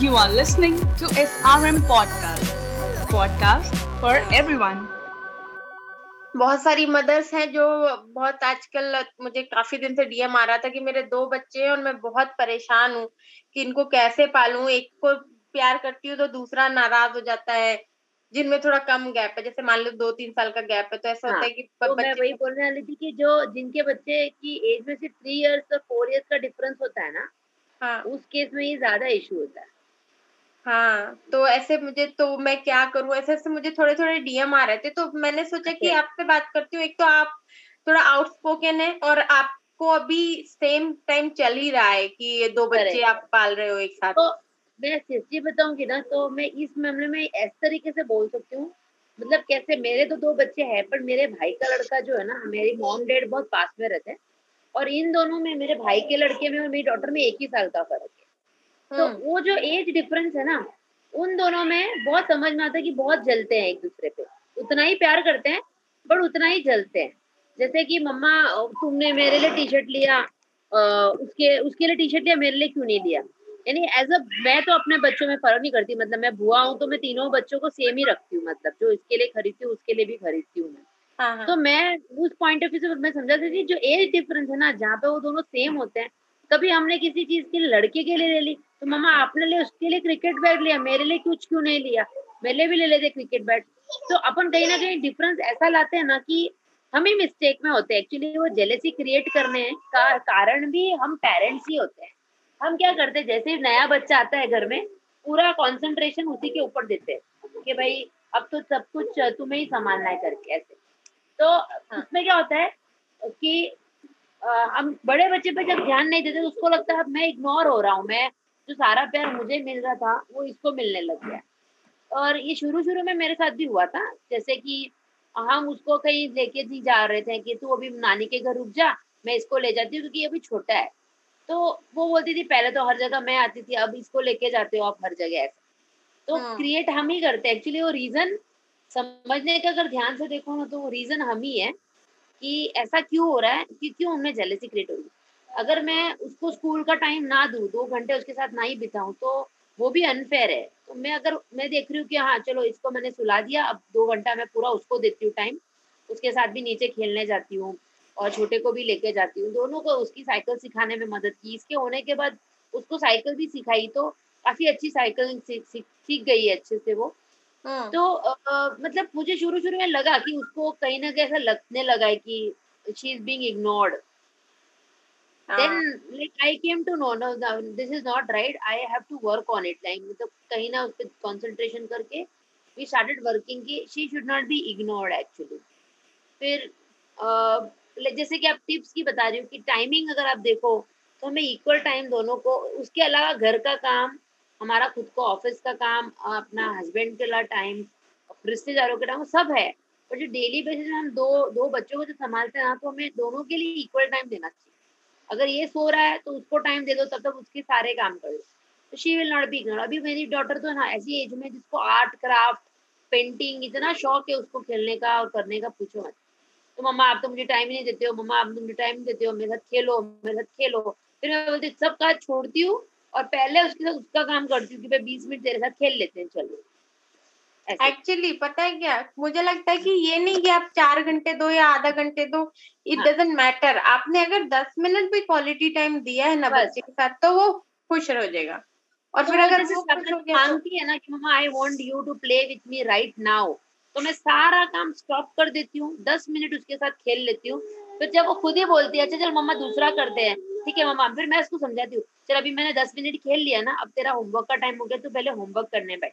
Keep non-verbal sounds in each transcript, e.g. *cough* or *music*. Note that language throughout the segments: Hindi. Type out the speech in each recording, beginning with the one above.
You are listening to SRM Podcast. Podcast for everyone. बहुत सारी मदर्स हैं जो बहुत आजकल मुझे काफ़ी दिन से डीएम आ रहा था कि मेरे दो बच्चे हैं और मैं बहुत परेशान हूँ कि इनको कैसे पालूं एक को प्यार करती हूँ तो दूसरा नाराज़ हो जाता है जिनमें थोड़ा कम गैप है जैसे मान लो दो तीन साल का गैप है तो ऐसा हाँ, होता है कि तो मैं वही बोलने वाली थी कि जो जिनके बच्चे की एज में सिर्फ़ थ्री इयर्स और फोर इयर्स का डिफरेंस होता है ना हाँ उस केस में ये ज़्यादा इशू होता है हाँ तो ऐसे मुझे तो मैं क्या करूँ? ऐसे ऐसे मुझे थोड़े थोड़े डीएम आ रहे थे तो मैंने सोचा कि आपसे बात करती हूँ। एक तो आप थोड़ा आउटस्पोकन है और आपको अभी सेम टाइम चल ही रहा है कि ये दो बच्चे आप पाल रहे हो एक साथ। तो मैं सीरियसली बताऊँगी ना तो मैं इस मामले में इस तरीके से बोल सकती हूँ मतलब कैसे मेरे तो दो बच्चे हैं पर मेरे भाई का लड़का जो है ना मेरी मॉम डैड बहुत पास में रहते हैं और इन दोनों में मेरे भाई के लड़के में और मेरी डॉटर में एक ही साल का फ़र्क है। तो हम्म। वो जो एज डिफरेंस है ना उन दोनों में बहुत समझ में आता है कि बहुत जलते हैं एक दूसरे पे उतना ही प्यार करते हैं बट उतना ही जलते हैं जैसे कि मम्मा तुमने मेरे लिए टी शर्ट लिया उसके उसके लिए टी शर्ट लिया मेरे लिए क्यों नहीं लिया यानी एज अ मैं तो अपने बच्चों में फ़र्क नहीं करती मतलब मैं बुआ हूँ तो मैं तीनों बच्चों को सेम ही रखती हूँ मतलब जो इसके लिए खरीदती हूँ उसके लिए भी खरीदती हूँ मैं हाँ, हाँ. तो मैं उस पॉइंट ऑफ़ व्यू से मैं समझा थी जो एज डिफरेंस है ना जहाँ पे वो दोनों सेम होते हैं कभी हमने किसी चीज़ के लड़के के लिए ले ली तो मामा आपने लिए उसके लिए क्रिकेट बैट लिया मेरे लिए कुछ क्यों नहीं लिया? मेरे लिए भी ले लेते क्रिकेट बैट। तो अपन कहीं ना कहीं डिफरेंस ऐसा लाते हैं ना कि हम ही मिस्टेक में होते हैं। एक्चुअली वो जेलेसी क्रिएट करने का कारण भी हम पेरेंट्स ही होते हैं। हम क्या करते हैं? जैसे नया बच्चा आता है घर में पूरा कॉन्सेंट्रेशन उसी के ऊपर देते हैं कि भाई अब तो सब कुछ तुम्हें ही संभालना है करके ऐसे। तो हाँ। उसमें क्या होता है कि हम बड़े बच्चे पे जब ध्यान नहीं देते तो उसको लगता है मैं इग्नोर हो रहा हूँ मैं जो सारा प्यार मुझे मिल रहा था वो इसको मिलने लग गया। और ये शुरू शुरू में मेरे साथ भी हुआ था जैसे कि हम उसको कहीं लेके जी जा रहे थे कि तू अभी नानी के घर रुक जा मैं इसको ले जाती हूँ क्योंकि अभी छोटा है। तो वो बोलती थी पहले तो हर जगह मैं आती थी अब इसको लेके जाते हो आप हर जगह ऐसे। तो क्रिएट हाँ। हम ही करते हैं। एक्चुअली वो रीजन समझने का अगर ध्यान से देखो ना तो वो रीजन हम ही है। कि ऐसा क्यों हो रहा है? कि क्यों उनमें जेलेसी क्रिएट हो रही अगर मैं उसको स्कूल का टाइम ना दूँ, दो घंटे उसके साथ ना ही बिताऊं तो वो भी अनफेयर है। तो मैं अगर, मैं देख रही हूँ कि हाँ चलो इसको मैंने सुला दिया, अब दो घंटा मैं पूरा उसको देती हूँ टाइम उसके साथ भी नीचे खेलने जाती हूँ और छोटे को भी लेके जाती हूँ, दोनों को उसकी साइकिल सिखाने में मदद की। इसके होने के बाद उसको साइकिल भी सिखाई तो काफ़ी अच्छी साइकिल सीख गई है अच्छे से वो। हाँ। तो आ, मतलब मुझे शुरू शुरू में लगा कि उसको कहीं ना कहीं ऐसा लगने लगा है कि she is being ignored then like I came to know no, no this is not right. I have to work on it. Like मतलब कहीं ना उस पर कंसंट्रेशन करके we started working कि she should not be ignored actually. फिर जैसे कि आप टिप्स की बता रही हो कि टाइमिंग अगर आप देखो तो हमें इक्वल टाइम दोनों को उसके अलावा घर का काम हमारा खुद को ऑफ़िस का काम, अपना हस्बैंड के लिए टाइम रिश्तेदारों के टाइम सब है। पर जो डेली बेसिस में हम दो दो बच्चों को जो संभालते हैं ना तो हमें दोनों के लिए इक्वल टाइम देना चाहिए। अगर ये सो रहा है तो उसको टाइम दे दो, तब तक उसके सारे काम कर दो तो she will not be ignore अभी मेरी डॉटर तो ना, ऐसी एज में जिसको आर्ट क्राफ्ट पेंटिंग इतना शौक है, उसको खेलने का और करने का पूछो मत। तो मम्मा, आप तो मुझे टाइम ही नहीं देते हो। मम्मा, आप तो मुझे टाइम नहीं देते हो। मेरे साथ खेलो, मेरे साथ खेलो। फिर मैं बोलती सब का छोड़ती हूँ और पहले उसके साथ उसका काम करती हूँ कि भाई बीस मिनट तेरे साथ खेल लेते हैं चलो। एक्चुअली पता है क्या? मुझे लगता है कि ये नहीं कि आप चार घंटे दो या आधा घंटे दो इट डजेंट मैटर आपने अगर दस मिनट भी क्वालिटी टाइम दिया है ना बच्चे के साथ तो वो खुश हो जाएगा। और तो फिर अगर वो मांगती है ना कि mama I want you to play with me right now तो मैं सारा काम स्टॉप कर देती हूँ दस मिनट उसके साथ खेल लेती हूँ। तो जब वो खुद ही बोलती है अच्छा चल मम्मा दूसरा करते हैं। ठीक है मम्मा फिर मैं उसको समझाती हूँ। चल अभी मैंने दस मिनट खेल लिया ना अब तेरा होमवर्क का टाइम हो गया तो पहले होमवर्क करने बैठ।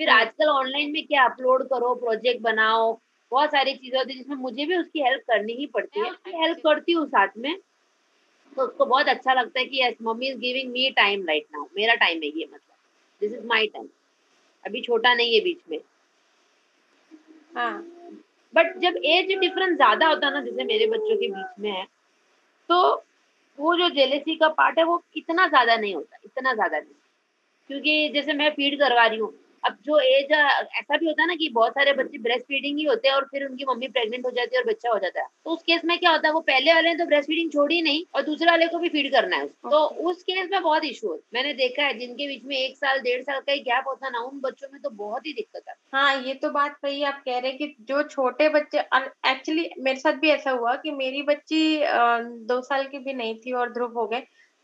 फिर हम्म। आजकल ऑनलाइन में क्या अपलोड करो प्रोजेक्ट बनाओ बहुत सारी चीज़ें होती है जिसमें मुझे भी उसकी हेल्प करनी ही पड़ती है। हेल्प करती हूँ साथ में तो उसको बहुत अच्छा लगता है कि yes mummy is giving me time right now मेरा टाइम है ये मतलब। दिस इज़ माई टाइम अभी छोटा नहीं है बीच में। हाँ। बट जब एज डिफरेंस ज़्यादा होता है ना जैसे मेरे बच्चों के बीच में है तो वो जो जेलेसी का पार्ट है, वो इतना ज़्यादा नहीं होता, इतना ज़्यादा नहीं। क्योंकि जैसे मैं फ़ीड करवा रही हूँ अब जो एज ऐसा भी होता है ना कि बहुत सारे बच्चे ब्रेस्ट फीडिंग ही होते हैं और फिर उनकी मम्मी प्रेग्नेंट हो जाती है और बच्चा हो जाता है। तो उस केस में क्या होता है वो पहले वाले ने तो ब्रेस्ट फीडिंग छोड़ी नहीं और दूसरे वाले को भी फ़ीड करना है तो उस केस में बहुत इशू होता मैंने देखा है जिनके बीच में एक साल डेढ़ साल का ही गैप होता ना उन बच्चों में तो बहुत ही दिक्कत है। हाँ ये तो बात सही आप कह रहे हैं कि जो छोटे बच्चे एक्चुअली मेरे साथ भी ऐसा हुआ कि मेरी बच्ची दो साल की भी नहीं थी और ध्रुव हो गए।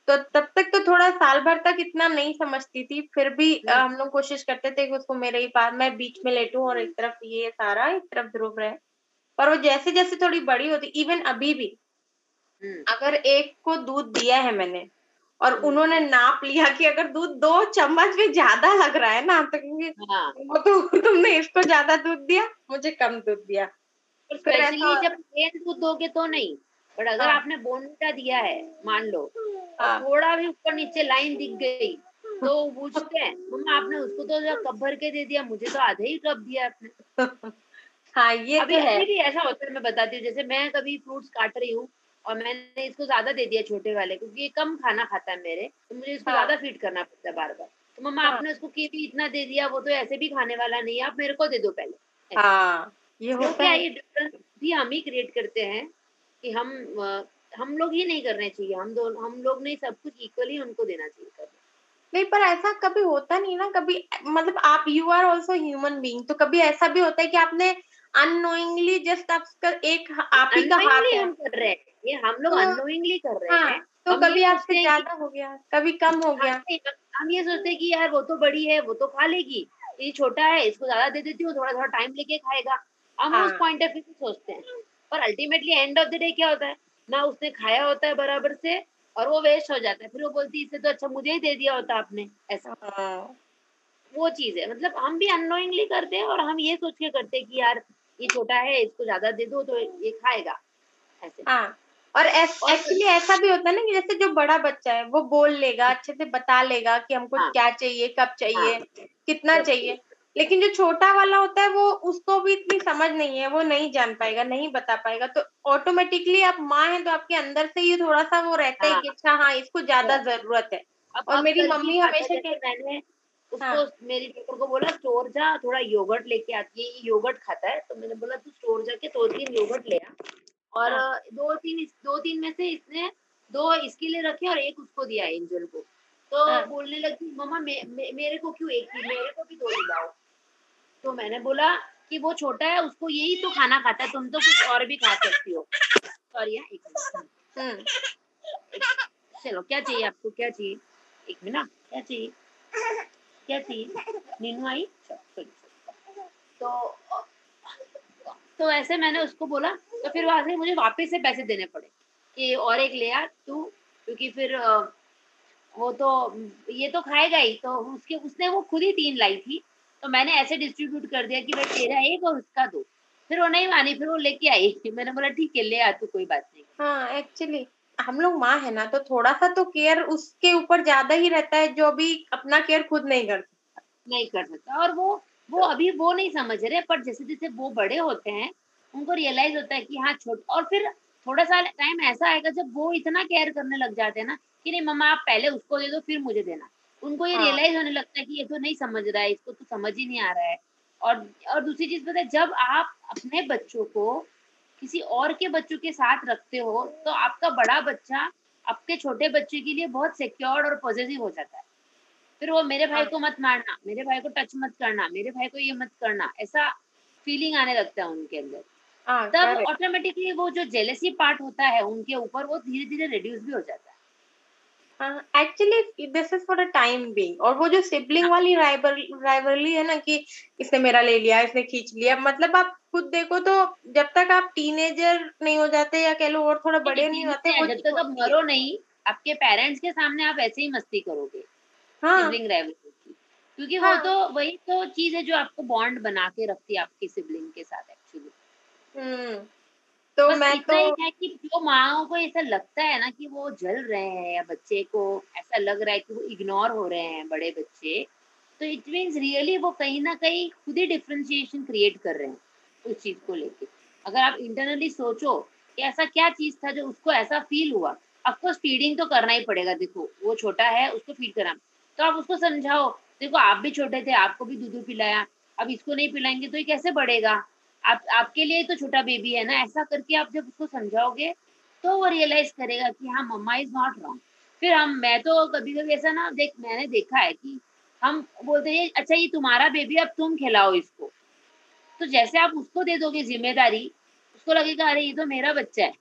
तो तब तक तो थोड़ा साल भर तक इतना नहीं समझती थी फिर भी हम्म। हम लोग कोशिश करते थे कि उसको मेरे ही पास मैं बीच में लेटू और एक तरफ़ ये सारा एक तरफ़ ध्रुव रहे पर वो जैसे जैसे थोड़ी बड़ी होती इवन अभी भी हम्म। अगर एक को दूध दिया है मैंने और हम्म। उन्होंने नाप लिया कि अगर दूध दो चम्मच भी ज़्यादा लग रहा है ना तो क्योंकि हाँ। वो तो तुमने इसको ज़्यादा दूध दिया मुझे कम दूध दिया जब दूध दोगे तो नहीं बट अगर हाँ. आपने बोनटा दिया है मान लो हाँ. थोड़ा भी ऊपर नीचे लाइन दिख गई तो पूछते हैं मम्मा आपने उसको तो कप भर के दे दिया मुझे तो आधे ही कप दिया आपने *laughs* हाँ ये अभी तो है भी ऐसा होता है मैं बताती हूँ जैसे मैं कभी फ्रूट्स काट रही हूँ और मैंने इसको ज़्यादा दे दिया छोटे वाले क्योंकि ये कम खाना खाता है मेरे तो मुझे इसको हाँ. ज़्यादा फ़ीड करना पड़ता है बार बार तो मम्मा हाँ. आपने उसको की इतना दे दिया वो तो ऐसे भी खाने वाला नहीं है आप मेरे को दे दो पहले हाँ, ये होता है ये डिफरेंस भी हम ही क्रिएट करते हैं कि हम हम लोग ही नहीं करने चाहिए हम दोनों हम लोग नहीं सब कुछ इक्वली उनको देना चाहिए करना। नहीं पर ऐसा कभी होता नहीं ना कभी मतलब आप you are also human being तो कभी ऐसा भी होता है कि आपने अनोइंगली जस्ट आपका एक आप ही का हाथ है। कर रहे हैं ये हम लोग अनोइंगली तो, कर रहे हाँ, हैं। तो कभी आपसे ज़्यादा हो गया कभी कम हो गया। हम ये सोचते हैं कि यार वो तो बड़ी है वो तो खा लेगी ये छोटा है इसको ज़्यादा दे देती हूँ थोड़ा थोड़ा टाइम लेके खाएगा। हम उस पॉइंट ऑफ़ व्यू से सोचते हैं। पर ultimately end of the day क्या होता है? ना उसने खाया होता है बराबर से और वो वेस्ट हो जाता है। फिर वो बोलती है इससे तो अच्छा मुझे ही दे दिया होता आपने। ऐसा। हाँ। वो चीज़ है। मतलब हम भी अनोइंगली करते हैं और हम ये सोच के करते हैं कि यार ये छोटा है इसको ज़्यादा दे दो तो ये खाएगा। ऐसे। हाँ। और एक्चुअली ऐसा भी होता है ना कि जैसे जो बड़ा बच्चा है वो बोल लेगा अच्छे से बता लेगा कि हमको हाँ, क्या चाहिए कब चाहिए हाँ, कितना चाहिए। लेकिन जो छोटा वाला होता है वो उसको भी इतनी समझ नहीं है वो नहीं जान पाएगा नहीं बता पाएगा तो ऑटोमेटिकली आप माँ हैं तो आपके अंदर से ही थोड़ा सा वो रहता हाँ, है कि अच्छा हाँ इसको ज़्यादा हाँ। ज़रूरत है और मेरी मम्मी हमेशा मैंने उसको हाँ. मेरी डॉक्टर को बोला स्टोर जा थोड़ा योगर्ट लेके आती है योगर्ट खाता है तो मैंने बोला तू स्टोर जाके दो तीन योगर्ट ले आ और हाँ. दो तीन दो तीन में से इसने दो इसके लिए रखे और एक उसको दिया एंजल को तो हाँ. बोलने लगी मम्मा मे, मे, मेरे को क्यों एक मेरे को भी दो दिलाओ तो मैंने बोला कि वो छोटा है उसको यही तो खाना खाता है तुम तो कुछ और भी खा सकती हो। सॉरी हाँ, एक मिनट चलो क्या चाहिए आपको क्या चाहिए? एक मिनट क्या चाहिए? क्या चाहिए? नीनू आई? तो तो ऐसे मैंने उसको बोला तो फिर वहाँ से मुझे वापस से पैसे देने पड़े कि और एक ले आ तू क्योंकि फिर वो तो ये तो खाएगा ही तो उसके उसने वो खुद ही तीन लाई थी। तो मैंने ऐसे डिस्ट्रीब्यूट कर दिया कि भाई तेरा एक और उसका दो। फिर वो नहीं मानी फिर वो लेके आई। *laughs* मैंने बोला ठीक है ले आ तू कोई बात नहीं। हाँ एक्चुअली हम लोग माँ है ना तो थोड़ा सा तो केयर उसके ऊपर ज़्यादा ही रहता है जो अभी अपना केयर खुद नहीं कर सकता नहीं कर सकता। और वो वो अभी वो नहीं समझ रहे पर जैसे जैसे वो बड़े होते हैं उनको रियलाइज़ होता है कि हाँ छोट और फिर थोड़ा सा टाइम ऐसा आएगा जब वो इतना केयर करने लग जाते हैं ना कि नहीं मम्मा आप पहले उसको दे दो फिर मुझे देना। उनको ये हाँ. रियलाइज़ होने लगता है कि ये तो नहीं समझ रहा है इसको तो समझ ही नहीं आ रहा है। और और दूसरी चीज़ पता है जब आप अपने बच्चों को किसी और के बच्चों के साथ रखते हो तो आपका बड़ा बच्चा आपके छोटे बच्चे के लिए बहुत सिक्योर और पॉजिटिव हो जाता है। फिर वो मेरे भाई हाँ। को मत मारना मेरे भाई को टच मत करना मेरे भाई को ये मत करना ऐसा फीलिंग आने लगता है उनके अंदर। हाँ, तब ऑटोमेटिकली वो जो जेलसी पार्ट होता है उनके ऊपर वो धीरे धीरे रिड्यूस भी हो जाता है। Actually this is for a time being और वो जो सिबलिंग। वाली राइवरली है ना कि इसने मेरा ले लिया इसने खींच लिया मतलब आप खुद देखो तो जब तक आप टीनेजर नहीं हो जाते या कह लो और थोड़ा बड़े नहीं होते जब तक आप मरो नहीं आपके पेरेंट्स के सामने आप ऐसे ही मस्ती करोगे हाँ। सिबलिंग राइवलरी क्योंकि हाँ. वो तो वही तो चीज़ है जो आपको बॉन्ड बना के रखती है आपकी सिबलिंग के साथ एक्चुअली हम्म। तो मैं तो है कि जो माओ को ऐसा लगता है ना कि वो जल रहे हैं या बच्चे को ऐसा लग रहा है कि वो इग्नोर हो रहे हैं बड़े बच्चे तो इट मीन्स रियली वो कहीं ना कहीं खुद ही डिफ्रेंशिएशन क्रिएट कर रहे हैं उस चीज़ को लेके। अगर आप इंटरनली सोचो कि ऐसा क्या चीज़ था जो उसको ऐसा फील हुआ अफकोर्स फीडिंग तो करना ही पड़ेगा देखो वो छोटा है उसको फ़ीड करना। तो आप उसको समझाओ देखो आप भी छोटे थे आपको भी दूध पिलाया अब इसको नहीं पिलाएँगे तो ये कैसे बढ़ेगा? आप आपके लिए तो छोटा बेबी है ना ऐसा करके आप जब उसको समझाओगे तो वो रियलाइज़ करेगा कि हाँ मम्मा इज़ नॉट रॉन्ग फिर हम मैं तो कभी कभी ऐसा ना देख मैंने देखा है कि हम बोलते हैं अच्छा ये तुम्हारा बेबी अब तुम खिलाओ इसको। तो जैसे आप उसको दे दोगे ज़िम्मेदारी उसको लगेगा अरे ये तो मेरा बच्चा है।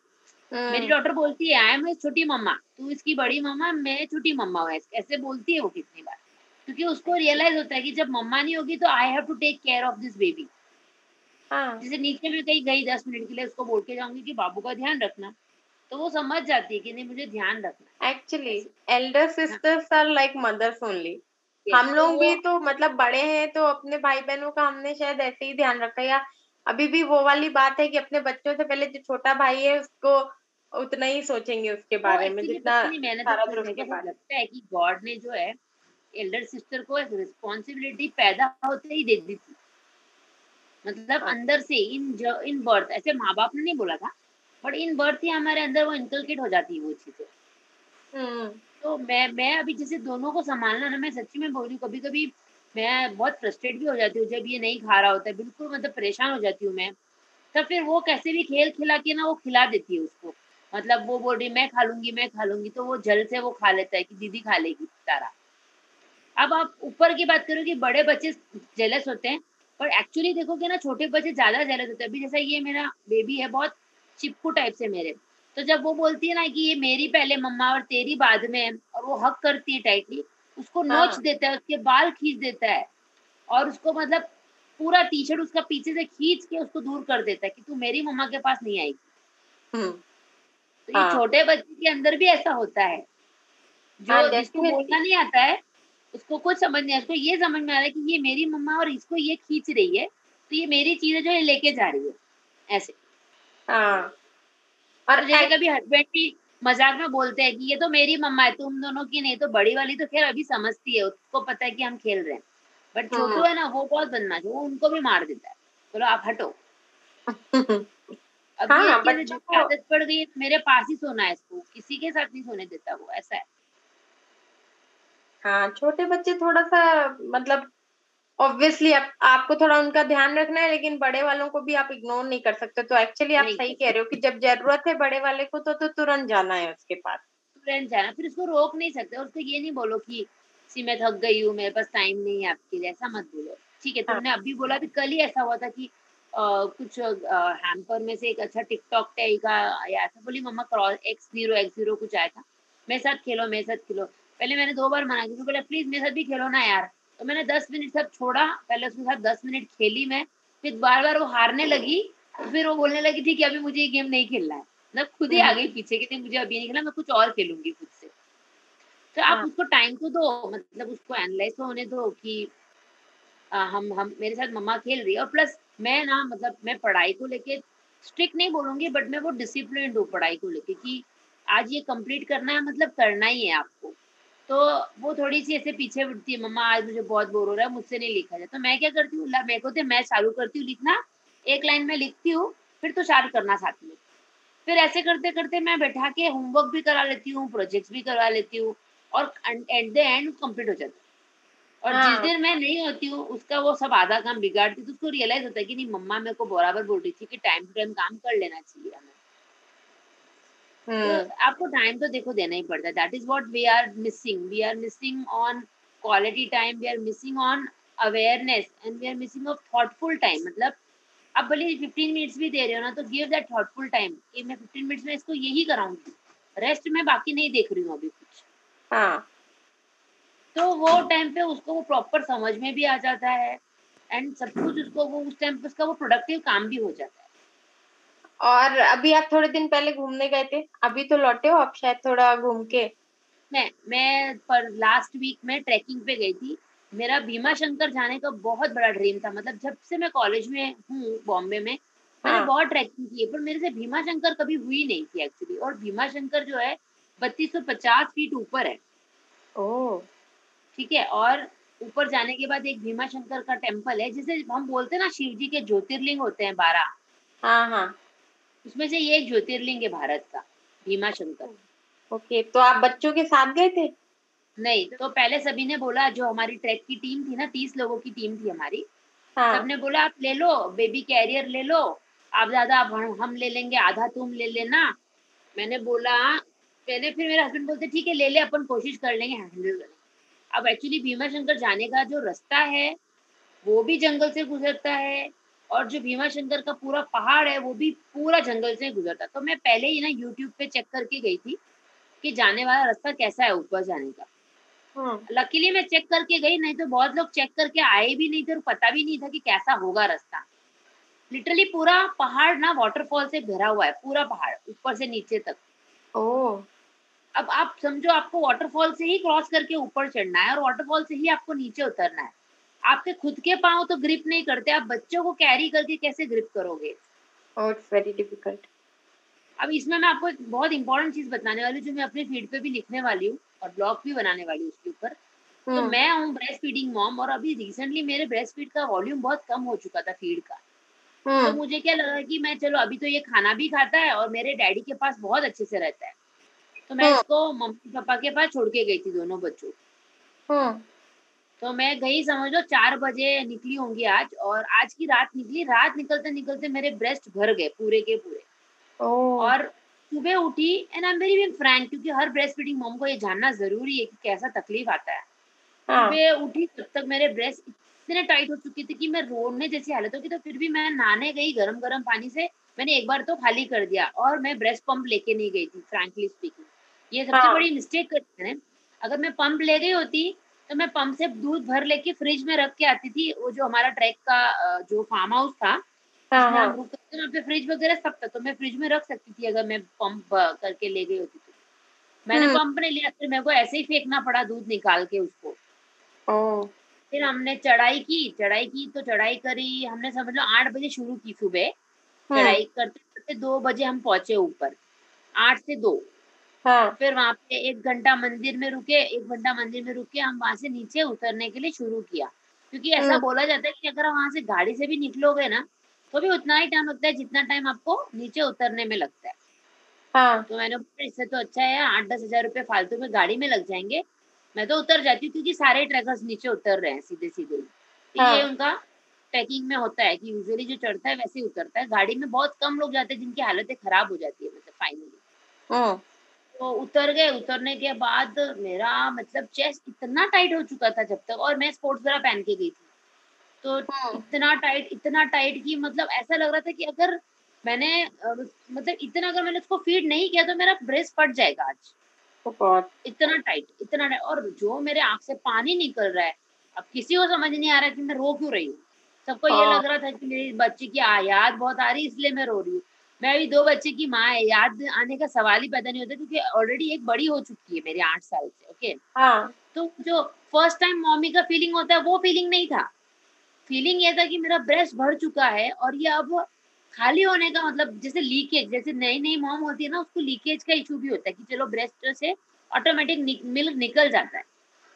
मेरी हम्म डॉटर बोलती है आई एम छोटी मम्मा तू इसकी बड़ी मम्मा मैं छोटी मम्मा हूँ। ऐसे बोलती है वो कितनी बार। क्योंकि उसको रियलाइज़ होता है कि जब मम्मा नहीं होगी तो I have to take care of this baby हाँ। जैसे नीचे में कहीं गई दस मिनट के लिए उसको बोल के जाऊँगी कि बाबू का ध्यान रखना। तो वो समझ जाती है कि नहीं मुझे ध्यान रखना actually elder sisters are like mothers only हम तो लोग भी तो मतलब बड़े हैं तो अपने भाई बहनों का हमने शायद ऐसे ही ध्यान रखा या अभी भी वो वाली बात है कि अपने बच्चों से पहले जो छोटा भाई है उसको उतना ही सोचेंगे उसके बारे में जितना तो लगता है कि गॉड ने जो है एल्डर सिस्टर को एक रिस्पॉन्सिबिलिटी पैदा होते ही दे दी थी। मतलब हाँ। अंदर से इन ज, इन बर्थ ऐसे माँ बाप ने नहीं बोला था बट इन बर्थ ही हमारे अंदर वो इंकलकेट हो जाती है वो चीज़ें। हम्म। तो मैं मैं अभी जैसे दोनों को संभालना ना मैं सच्ची में बोल रही हूँ कभी कभी मैं बहुत फ्रस्ट्रेट भी हो जाती हूँ जब ये नहीं खा रहा होता है बिल्कुल मतलब परेशान हो जाती हूँ मैं तब फिर वो कैसे भी खेल खिला के ना वो खिला देती है उसको। मतलब वो बोल रही मैं खा लूँगी मैं खा लूँगी तो वो जल से वो खा लेता है कि दीदी खा लेगी तारा। अब आप ऊपर की बात करो कि बड़े बच्चे जेलस होते हैं पर एक्चुअली देखोगे ना छोटे बच्चे ज़्यादा जेलस होते हैं। अभी जैसा ये मेरा बेबी है बहुत चिपकू टाइप से मेरे। तो जब वो बोलती है ना कि ये मेरी पहले मम्मा और तेरी बाद में और वो हक करती है टाइटली उसको हाँ. नोच हाँ देता है उसके बाल खींच देता है और उसको मतलब पूरा टी शर्ट उसका पीछे से खींच के उसको दूर कर देता है कि तू मेरी मम्मा के पास नहीं आएगी। हम्म। तो ये हाँ। छोटे बच्चे के अंदर भी ऐसा होता है। हाँ जो जिसको बोलना नहीं आता है उसको कुछ समझ नहीं आता उसको ये समझ में आ रहा है कि ये मेरी मम्मा और इसको ये खींच रही है तो ये मेरी चीज़ है जो ये लेके जा रही है ऐसे। हाँ। और तो जैसे कभी हस्बैंड भी मज़ाक में बोलते हैं कि ये तो मेरी मम्मा है तुम दोनों की नहीं तो बड़ी वाली तो खैर अभी समझती है उसको पता है कि हम खेल रहे हैं। बट छोटू हम्म है ना वो बहुत बदमाश है वो उनको भी मार देता है। बोलो आप हटो। *laughs* अब ये हाँ आदत पड़ गई मेरे पास ही सोना है इसको किसी के साथ नहीं सोने देता वो ऐसा है। हाँ छोटे बच्चे थोड़ा सा मतलब ऑब्वियसली आप, आपको थोड़ा उनका ध्यान रखना है लेकिन बड़े वालों को भी आप इग्नोर नहीं कर सकते। तो एक्चुअली आप सही कह रहे हो कि जब ज़रूरत है बड़े वाले को तो तो तुरंत जाना है उसके पास। तुरंत जाना फिर उसको रोक नहीं सकते उसको ये नहीं बोलो कि सी मैं थक गई हूँ मेरे पास टाइम नहीं है आपके लिए ऐसा मत बोलो। ठीक है हाँ। तुमने अभी बोला कि कल ही ऐसा हुआ था कि अ, कुछ हैम्पर में से एक अच्छा टिकटॉक टैग का आया था बोली mama cross X zero X zero कुछ आया था। मेरे साथ खेलो मेरे साथ खेलो। पहले मैंने दो बार मना किया बोला प्लीज़ मेरे साथ भी खेलो ना यार। तो मैंने दस मिनट सब छोड़ा पहले उसके साथ दस मिनट खेली मैं फिर बार बार वो हारने लगी तो फिर वो बोलने लगी ठीक है अभी मुझे ये गेम नहीं खेलना है। मतलब खुद ही आ हम्म। गई पीछे कि मुझे अभी नहीं खेलना मैं कुछ और खेलूँगी खुद से। तो आप हाँ। उसको टाइम तो दो मतलब उसको एनालाइज तो होने दो कि अ, हम हम मेरे साथ मम्मा खेल रही है। और प्लस मैं ना मतलब मैं पढ़ाई को लेके स्ट्रिक्ट नहीं बोलूँगी बट मैं वो डिसिप्लिन हूँ पढ़ाई को लेके कि आज ये कंप्लीट करना है मतलब करना ही है आपको। तो वो थोड़ी सी ऐसे पीछे उठती है मम्मा आज मुझे बहुत बोर हो रहा है मुझसे नहीं लिखा जाए। तो मैं क्या करती हूँ मेरे को तो मैं चालू करती हूँ लिखना एक लाइन में लिखती हूँ फिर तो चार करना साथ में। फिर ऐसे करते करते मैं बैठा के होमवर्क भी करा लेती हूँ प्रोजेक्ट्स भी करवा लेती हूँ और एट द एंड कंप्लीट हो जाता है। और जिस हाँ। दिन मैं नहीं होती हूँ उसका वो सब आधा काम बिगाड़ती तो उसको रियलाइज़ होता है कि नहीं मम्मा मेरे को बराबर बोल रही थी कि टाइम टू टाइम काम कर लेना चाहिए हमें। तो हम्म। आपको टाइम तो देखो देना ही पड़ता है। That is what we are missing we are missing on quality time we are missing on awareness and we are missing of thoughtful time मतलब आप भले फिफ्टीन मिनट्स भी दे रहे हो ना तो गिव दैट थॉटफुल टाइम कि मैं फिफ्टीन मिनट्स में इसको यही कराऊँगी। रेस्ट में बाकी नहीं देख रही हूँ अभी कुछ। हाँ। तो वो टाइम पे उसको वो प्रॉपर समझ में भी आ जाता है। एंड सब कुछ उसको वो उस टाइम पे उसका वो प्रोडक्टिव काम भी हो जाता है। और अभी आप थोड़े दिन पहले घूमने गए थे अभी तो लौटे हो आप शायद थोड़ा घूम के? मैं मैं पर लास्ट वीक में ट्रैकिंग पे गई थी। मेरा भीमा शंकर जाने का बहुत बड़ा ड्रीम था। मतलब जब से मैं कॉलेज में हूँ बॉम्बे में मैंने हाँ। बहुत ट्रैकिंग की है पर मेरे से भीमा शंकर कभी हुई नहीं थी एक्चुअली और भीमा शंकर जो है बत्तीस सौ पचास फीट ऊपर है। ओ ठीक है और ऊपर जाने के बाद एक भीमा शंकर का टेंपल है जिसे हम बोलते हैं ना शिव जी के ज्योतिर्लिंग होते हैं बारह। हाँ हाँ। उसमें से ये एक ज्योतिर्लिंग है भारत का भीमा शंकर। ओके तो आप बच्चों के साथ गए थे? नहीं तो पहले सभी ने बोला जो हमारी ट्रैक की टीम थी ना तीस लोगों की टीम थी हमारी हाँ। सबने बोला आप ले लो बेबी कैरियर ले लो आप ज़्यादा आप हम ले लेंगे आधा तुम ले लेना। मैंने बोला पहले फिर मेरे हस्बैंड बोलते ठीक है ले ले अपन कोशिश कर लेंगे हैंडल करेंगे अब एक्चुअली भीमा शंकर जाने का जो रास्ता है वो भी जंगल से गुजरता है और जो भीमा शंकर का पूरा पहाड़ है वो भी पूरा जंगल से गुजरता। तो मैं पहले ही ना यूट्यूब पे चेक करके गई थी कि जाने वाला रास्ता कैसा है ऊपर जाने का। लकीली मैं चेक करके गई नहीं तो बहुत लोग चेक करके आए भी नहीं थे और पता भी नहीं था कि कैसा होगा रास्ता। लिटरली पूरा पहाड़ ना वाटरफॉल से भरा हुआ है पूरा पहाड़ ऊपर से नीचे तक। ओ अब आप समझो आपको वाटरफॉल से ही क्रॉस करके ऊपर चढ़ना है और वाटरफॉल से ही आपको नीचे उतरना है। आपके खुद के पाँव तो ग्रिप नहीं करते आप बच्चों को कैरी करके कैसे ग्रिप करोगे? It's very difficult. अब इसमें मैं आपको एक बहुत इंपॉर्टेंट चीज़ बताने वाली हूँ जो मैं अपने फ़ीड पे भी लिखने वाली हूँ और ब्लॉग भी बनाने वाली हूँ उसके ऊपर। तो हम्म, मैं हूँ ब्रेस्ट फीडिंग मॉम और अभी रिसेंटली मेरे ब्रेस्ट फ़ीड का वॉल्यूम बहुत कम हो चुका था फ़ीड का। तो हम्म, मुझे क्या लगा कि मैं चलो अभी तो ये खाना भी खाता है और मेरे डैडी के पास बहुत अच्छे से रहता है। तो मैं हाँ। इसको मम्मी पापा के पास छोड़ के गई थी दोनों बच्चों। तो मैं गई समझ लो चार बजे निकली होंगी आज और आज की रात निकली। रात निकलते निकलते मेरे ब्रेस्ट भर गए पूरे के पूरे। ओ और सुबह उठी and I am very very frank क्योंकि हर ब्रेस्ट फीडिंग मॉम को ये जानना ज़रूरी है कि कैसा तकलीफ़ आता है। हाँ। सुबह उठी तब तक मेरे ब्रेस्ट इतने टाइट हो चुके थे कि मैं रोने जैसी हालत होगी तो फिर भी मैं नहाने गई गर्म गर्म पानी से। मैंने एक बार तो खाली कर दिया और मैं ब्रेस्ट पंप लेके नहीं गई थी फ्रैंकली स्पीकिंग ये सबसे हाँ। बड़ी मिस्टेक करी मैंने। अगर मैं पंप ले गई होती तो मैं पंप से दूध भर लेके फ्रिज में रख के आती थी वो जो हमारा ट्रैक का जो फार्म हाउस था हाँ हाँ। वहाँ पे फ्रिज वगैरह सब था तो मैं फ्रिज में रख सकती थी अगर मैं पंप करके ले गई होती तो। मैंने हम्म। पंप नहीं लिया फिर मेरे को ऐसे ही फेंकना पड़ा दूध निकाल के उसको। फिर हमने चढ़ाई की चढ़ाई की तो चढ़ाई करी हमने समझ लो आठ बजे शुरू की सुबह। हम्म, चढ़ाई करते करते दो बजे हम पहुँचे ऊपर आठ से दो। हाँ। फिर वहाँ पे एक घंटा मंदिर में रुके एक घंटा मंदिर में रुके हम वहाँ से नीचे उतरने के लिए शुरू किया। क्योंकि ऐसा हम्म। बोला जाता है कि अगर वहाँ से गाड़ी से भी निकलोगे ना तो भी उतना ही टाइम लगता है जितना टाइम आपको नीचे उतरने में लगता है। हाँ। तो मैंने बोला इससे तो अच्छा है आठ दस हज़ार रुपये फालतू में गाड़ी में लग जाएँगे। मैं तो उतर जाती हूँ क्योंकि सारे ट्रैकर्स नीचे उतर रहे हैं सीधे सीधे ही। तो ये हाँ। उनका ट्रैकिंग में होता है कि यूजुअली जो चढ़ता है वैसे ही उतरता है। गाड़ी में बहुत कम लोग जाते हैं जिनकी हालतें खराब हो जाती है मतलब फाइनली तो उतर गए उतरने के बाद मेरा मतलब चेस्ट इतना टाइट हो चुका था जब तक और मैं स्पोर्ट्स वेयर पहन के गई थी। तो हम्म, इतना टाइट इतना टाइट कि मतलब ऐसा लग रहा था कि अगर मैंने मतलब इतना अगर मैंने उसको फ़ीड नहीं किया तो मेरा ब्रेस्ट फट जाएगा आज। इतना टाइट इतना टाइट और जो मेरे आँख से पानी निकल रहा है अब किसी को समझ नहीं आ रहा कि मैं रो क्यों रही हूँ? सबको ये हाँ। लग रहा था कि मेरी बच्ची की आयात बहुत आ रही इसलिए मैं रो रही हूँ। मैं अभी दो बच्चे की माँ है याद आने का सवाल ही पैदा नहीं होता क्योंकि ऑलरेडी एक बड़ी हो चुकी है मेरी आठ साल से ओके हाँ। तो जो फ़र्स्ट टाइम मम्मी का फीलिंग होता है वो फीलिंग नहीं था। फीलिंग ये था कि मेरा ब्रेस्ट भर चुका है और ये अब खाली होने का मतलब जैसे लीकेज जैसे नई नई मॉम होती है ना उसको लीकेज का इशू भी होता है कि चलो ब्रेस्ट से ऑटोमेटिक मिल्क निकल जाता है।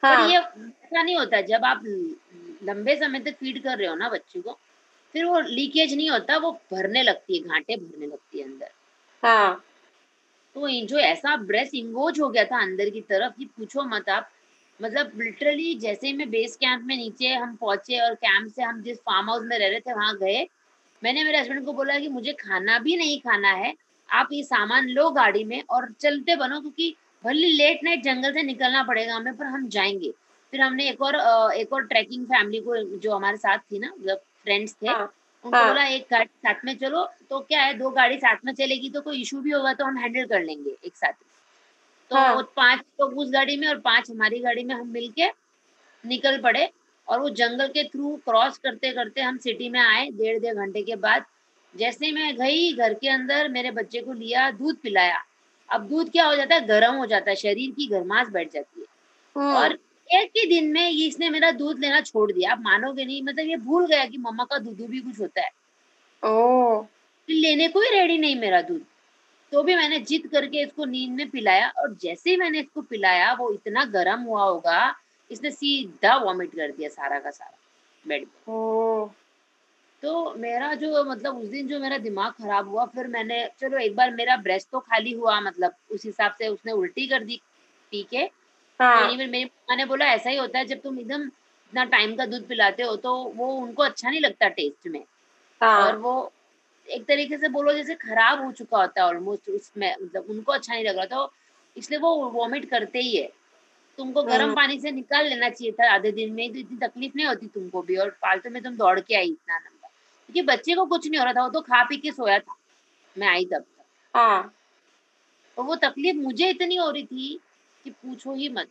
पर हाँ। ये ऐसा नहीं होता जब आप लंबे समय तक फ़ीड कर रहे हो ना बच्चे को फिर वो लीकेज नहीं होता वो भरने लगती है घाटे भरने लगती है अंदर। हाँ। तो जो ऐसा ब्रेस्ट इंगोज हो गया था अंदर की तरफ़ कि पूछो मत आप। मतलब लिटरली जैसे ही मैं बेस कैंप में नीचे हम पहुँचे और कैंप से हम जिस फार्म हाउस में रह रहे थे वहाँ गए मैंने मेरे हस्बैंड को बोला कि मुझे खाना भी नहीं खाना है आप ये सामान लो गाड़ी में और चलते बनो क्योंकि भले लेट नाइट जंगल से निकलना पड़ेगा हमें पर हम जाएँगे। फिर हमने एक और एक और ट्रैकिंग फैमिली को जो हमारे साथ थी ना मतलब फ्रेंड्स थे। हाँ। उनको हाँ। बोला एक गाड़ी साथ में चलो। तो क्या है दो गाड़ी साथ में चलेगी तो कोई इशू भी होगा तो हम हैंडल कर लेंगे एक साथ। तो हाँ। पाँच लोग उस गाड़ी में और पाँच हमारी गाड़ी में हम मिलके निकल पड़े और वो जंगल के थ्रू क्रॉस करते करते हम सिटी में आए डेढ़ डेढ़ घंटे के बाद। जैसे मैं गई घर के अंदर मेरे बच्चे को लिया दूध पिलाया। अब दूध क्या हो जाता है? गर्म हो जाता है शरीर की गर्माश बैठ जाती है। हम्म, और एक ही दिन में ये इसने मेरा दूध लेना छोड़ दिया। आप मानोगे नहीं? मतलब ये भूल गया कि मम्मा का दूध भी कुछ होता है। ओ लेने को ही रेडी नहीं मेरा दूध। तो भी मैंने जिद करके इसको नींद में पिलाया और जैसे ही मैंने इसको पिलाया वो इतना गर्म हुआ होगा इसने सीधा वॉमिट कर दिया सारा का सारा बेड पे ओ तो मेरा जो मतलब उस दिन जो मेरा दिमाग खराब हुआ फिर मैंने चलो एक बार मेरा ब्रेस्ट तो खाली हुआ मतलब उस हिसाब से उसने उल्टी कर दी पी के हाँ। मेरी मेरी माँ ने बोला ऐसा ही होता है जब तुम एकदम इतना टाइम का दूध पिलाते हो तो वो उनको अच्छा नहीं लगता टेस्ट में। और हाँ वो एक तरीके से बोलो जैसे खराब हो चुका होता है ऑलमोस्ट उसमें मतलब उनको अच्छा नहीं लग रहा तो इसलिए वो वॉमिट करते ही है। तुमको गर्म हम्म। पानी से निकाल लेना चाहिए था आधे दिन में तो इतनी तकलीफ़ नहीं होती तुमको भी और फालतू में तुम दौड़ के आई इतना लंबा क्योंकि बच्चे को कुछ नहीं हो रहा था वो तो खा पी के सोया था मैं आई तब तक। हाँ। और वो तकलीफ़ मुझे इतनी हो रही थी कि पूछो ही मत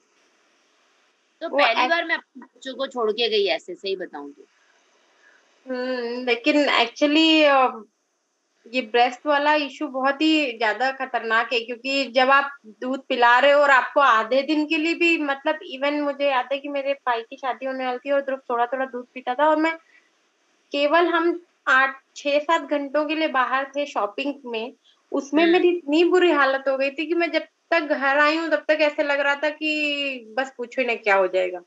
तो पहली बार मैं अपने बच्चों को छोड़ के गई ऐसे सही बताऊँ तो हम्म, लेकिन एक्चुअली ये ब्रेस्ट वाला इशू बहुत ही ज़्यादा खतरनाक है क्योंकि जब आप दूध पिला रहे हो और आपको आधे दिन के लिए भी मतलब इवन मुझे याद है कि मेरे भाई की शादी होने वाली थी और ध्रुव थोड़ा थोड़ा दूध पीता था और मैं केवल हम आठ छह सात घंटों के लिए बाहर थे शॉपिंग में उसमें हम्म। मेरी इतनी बुरी हालत हो गई थी कि मैं जब तक घर आई हूँ तब तक ऐसे लग रहा था कि बस पूछो नहीं क्या हो जाएगा।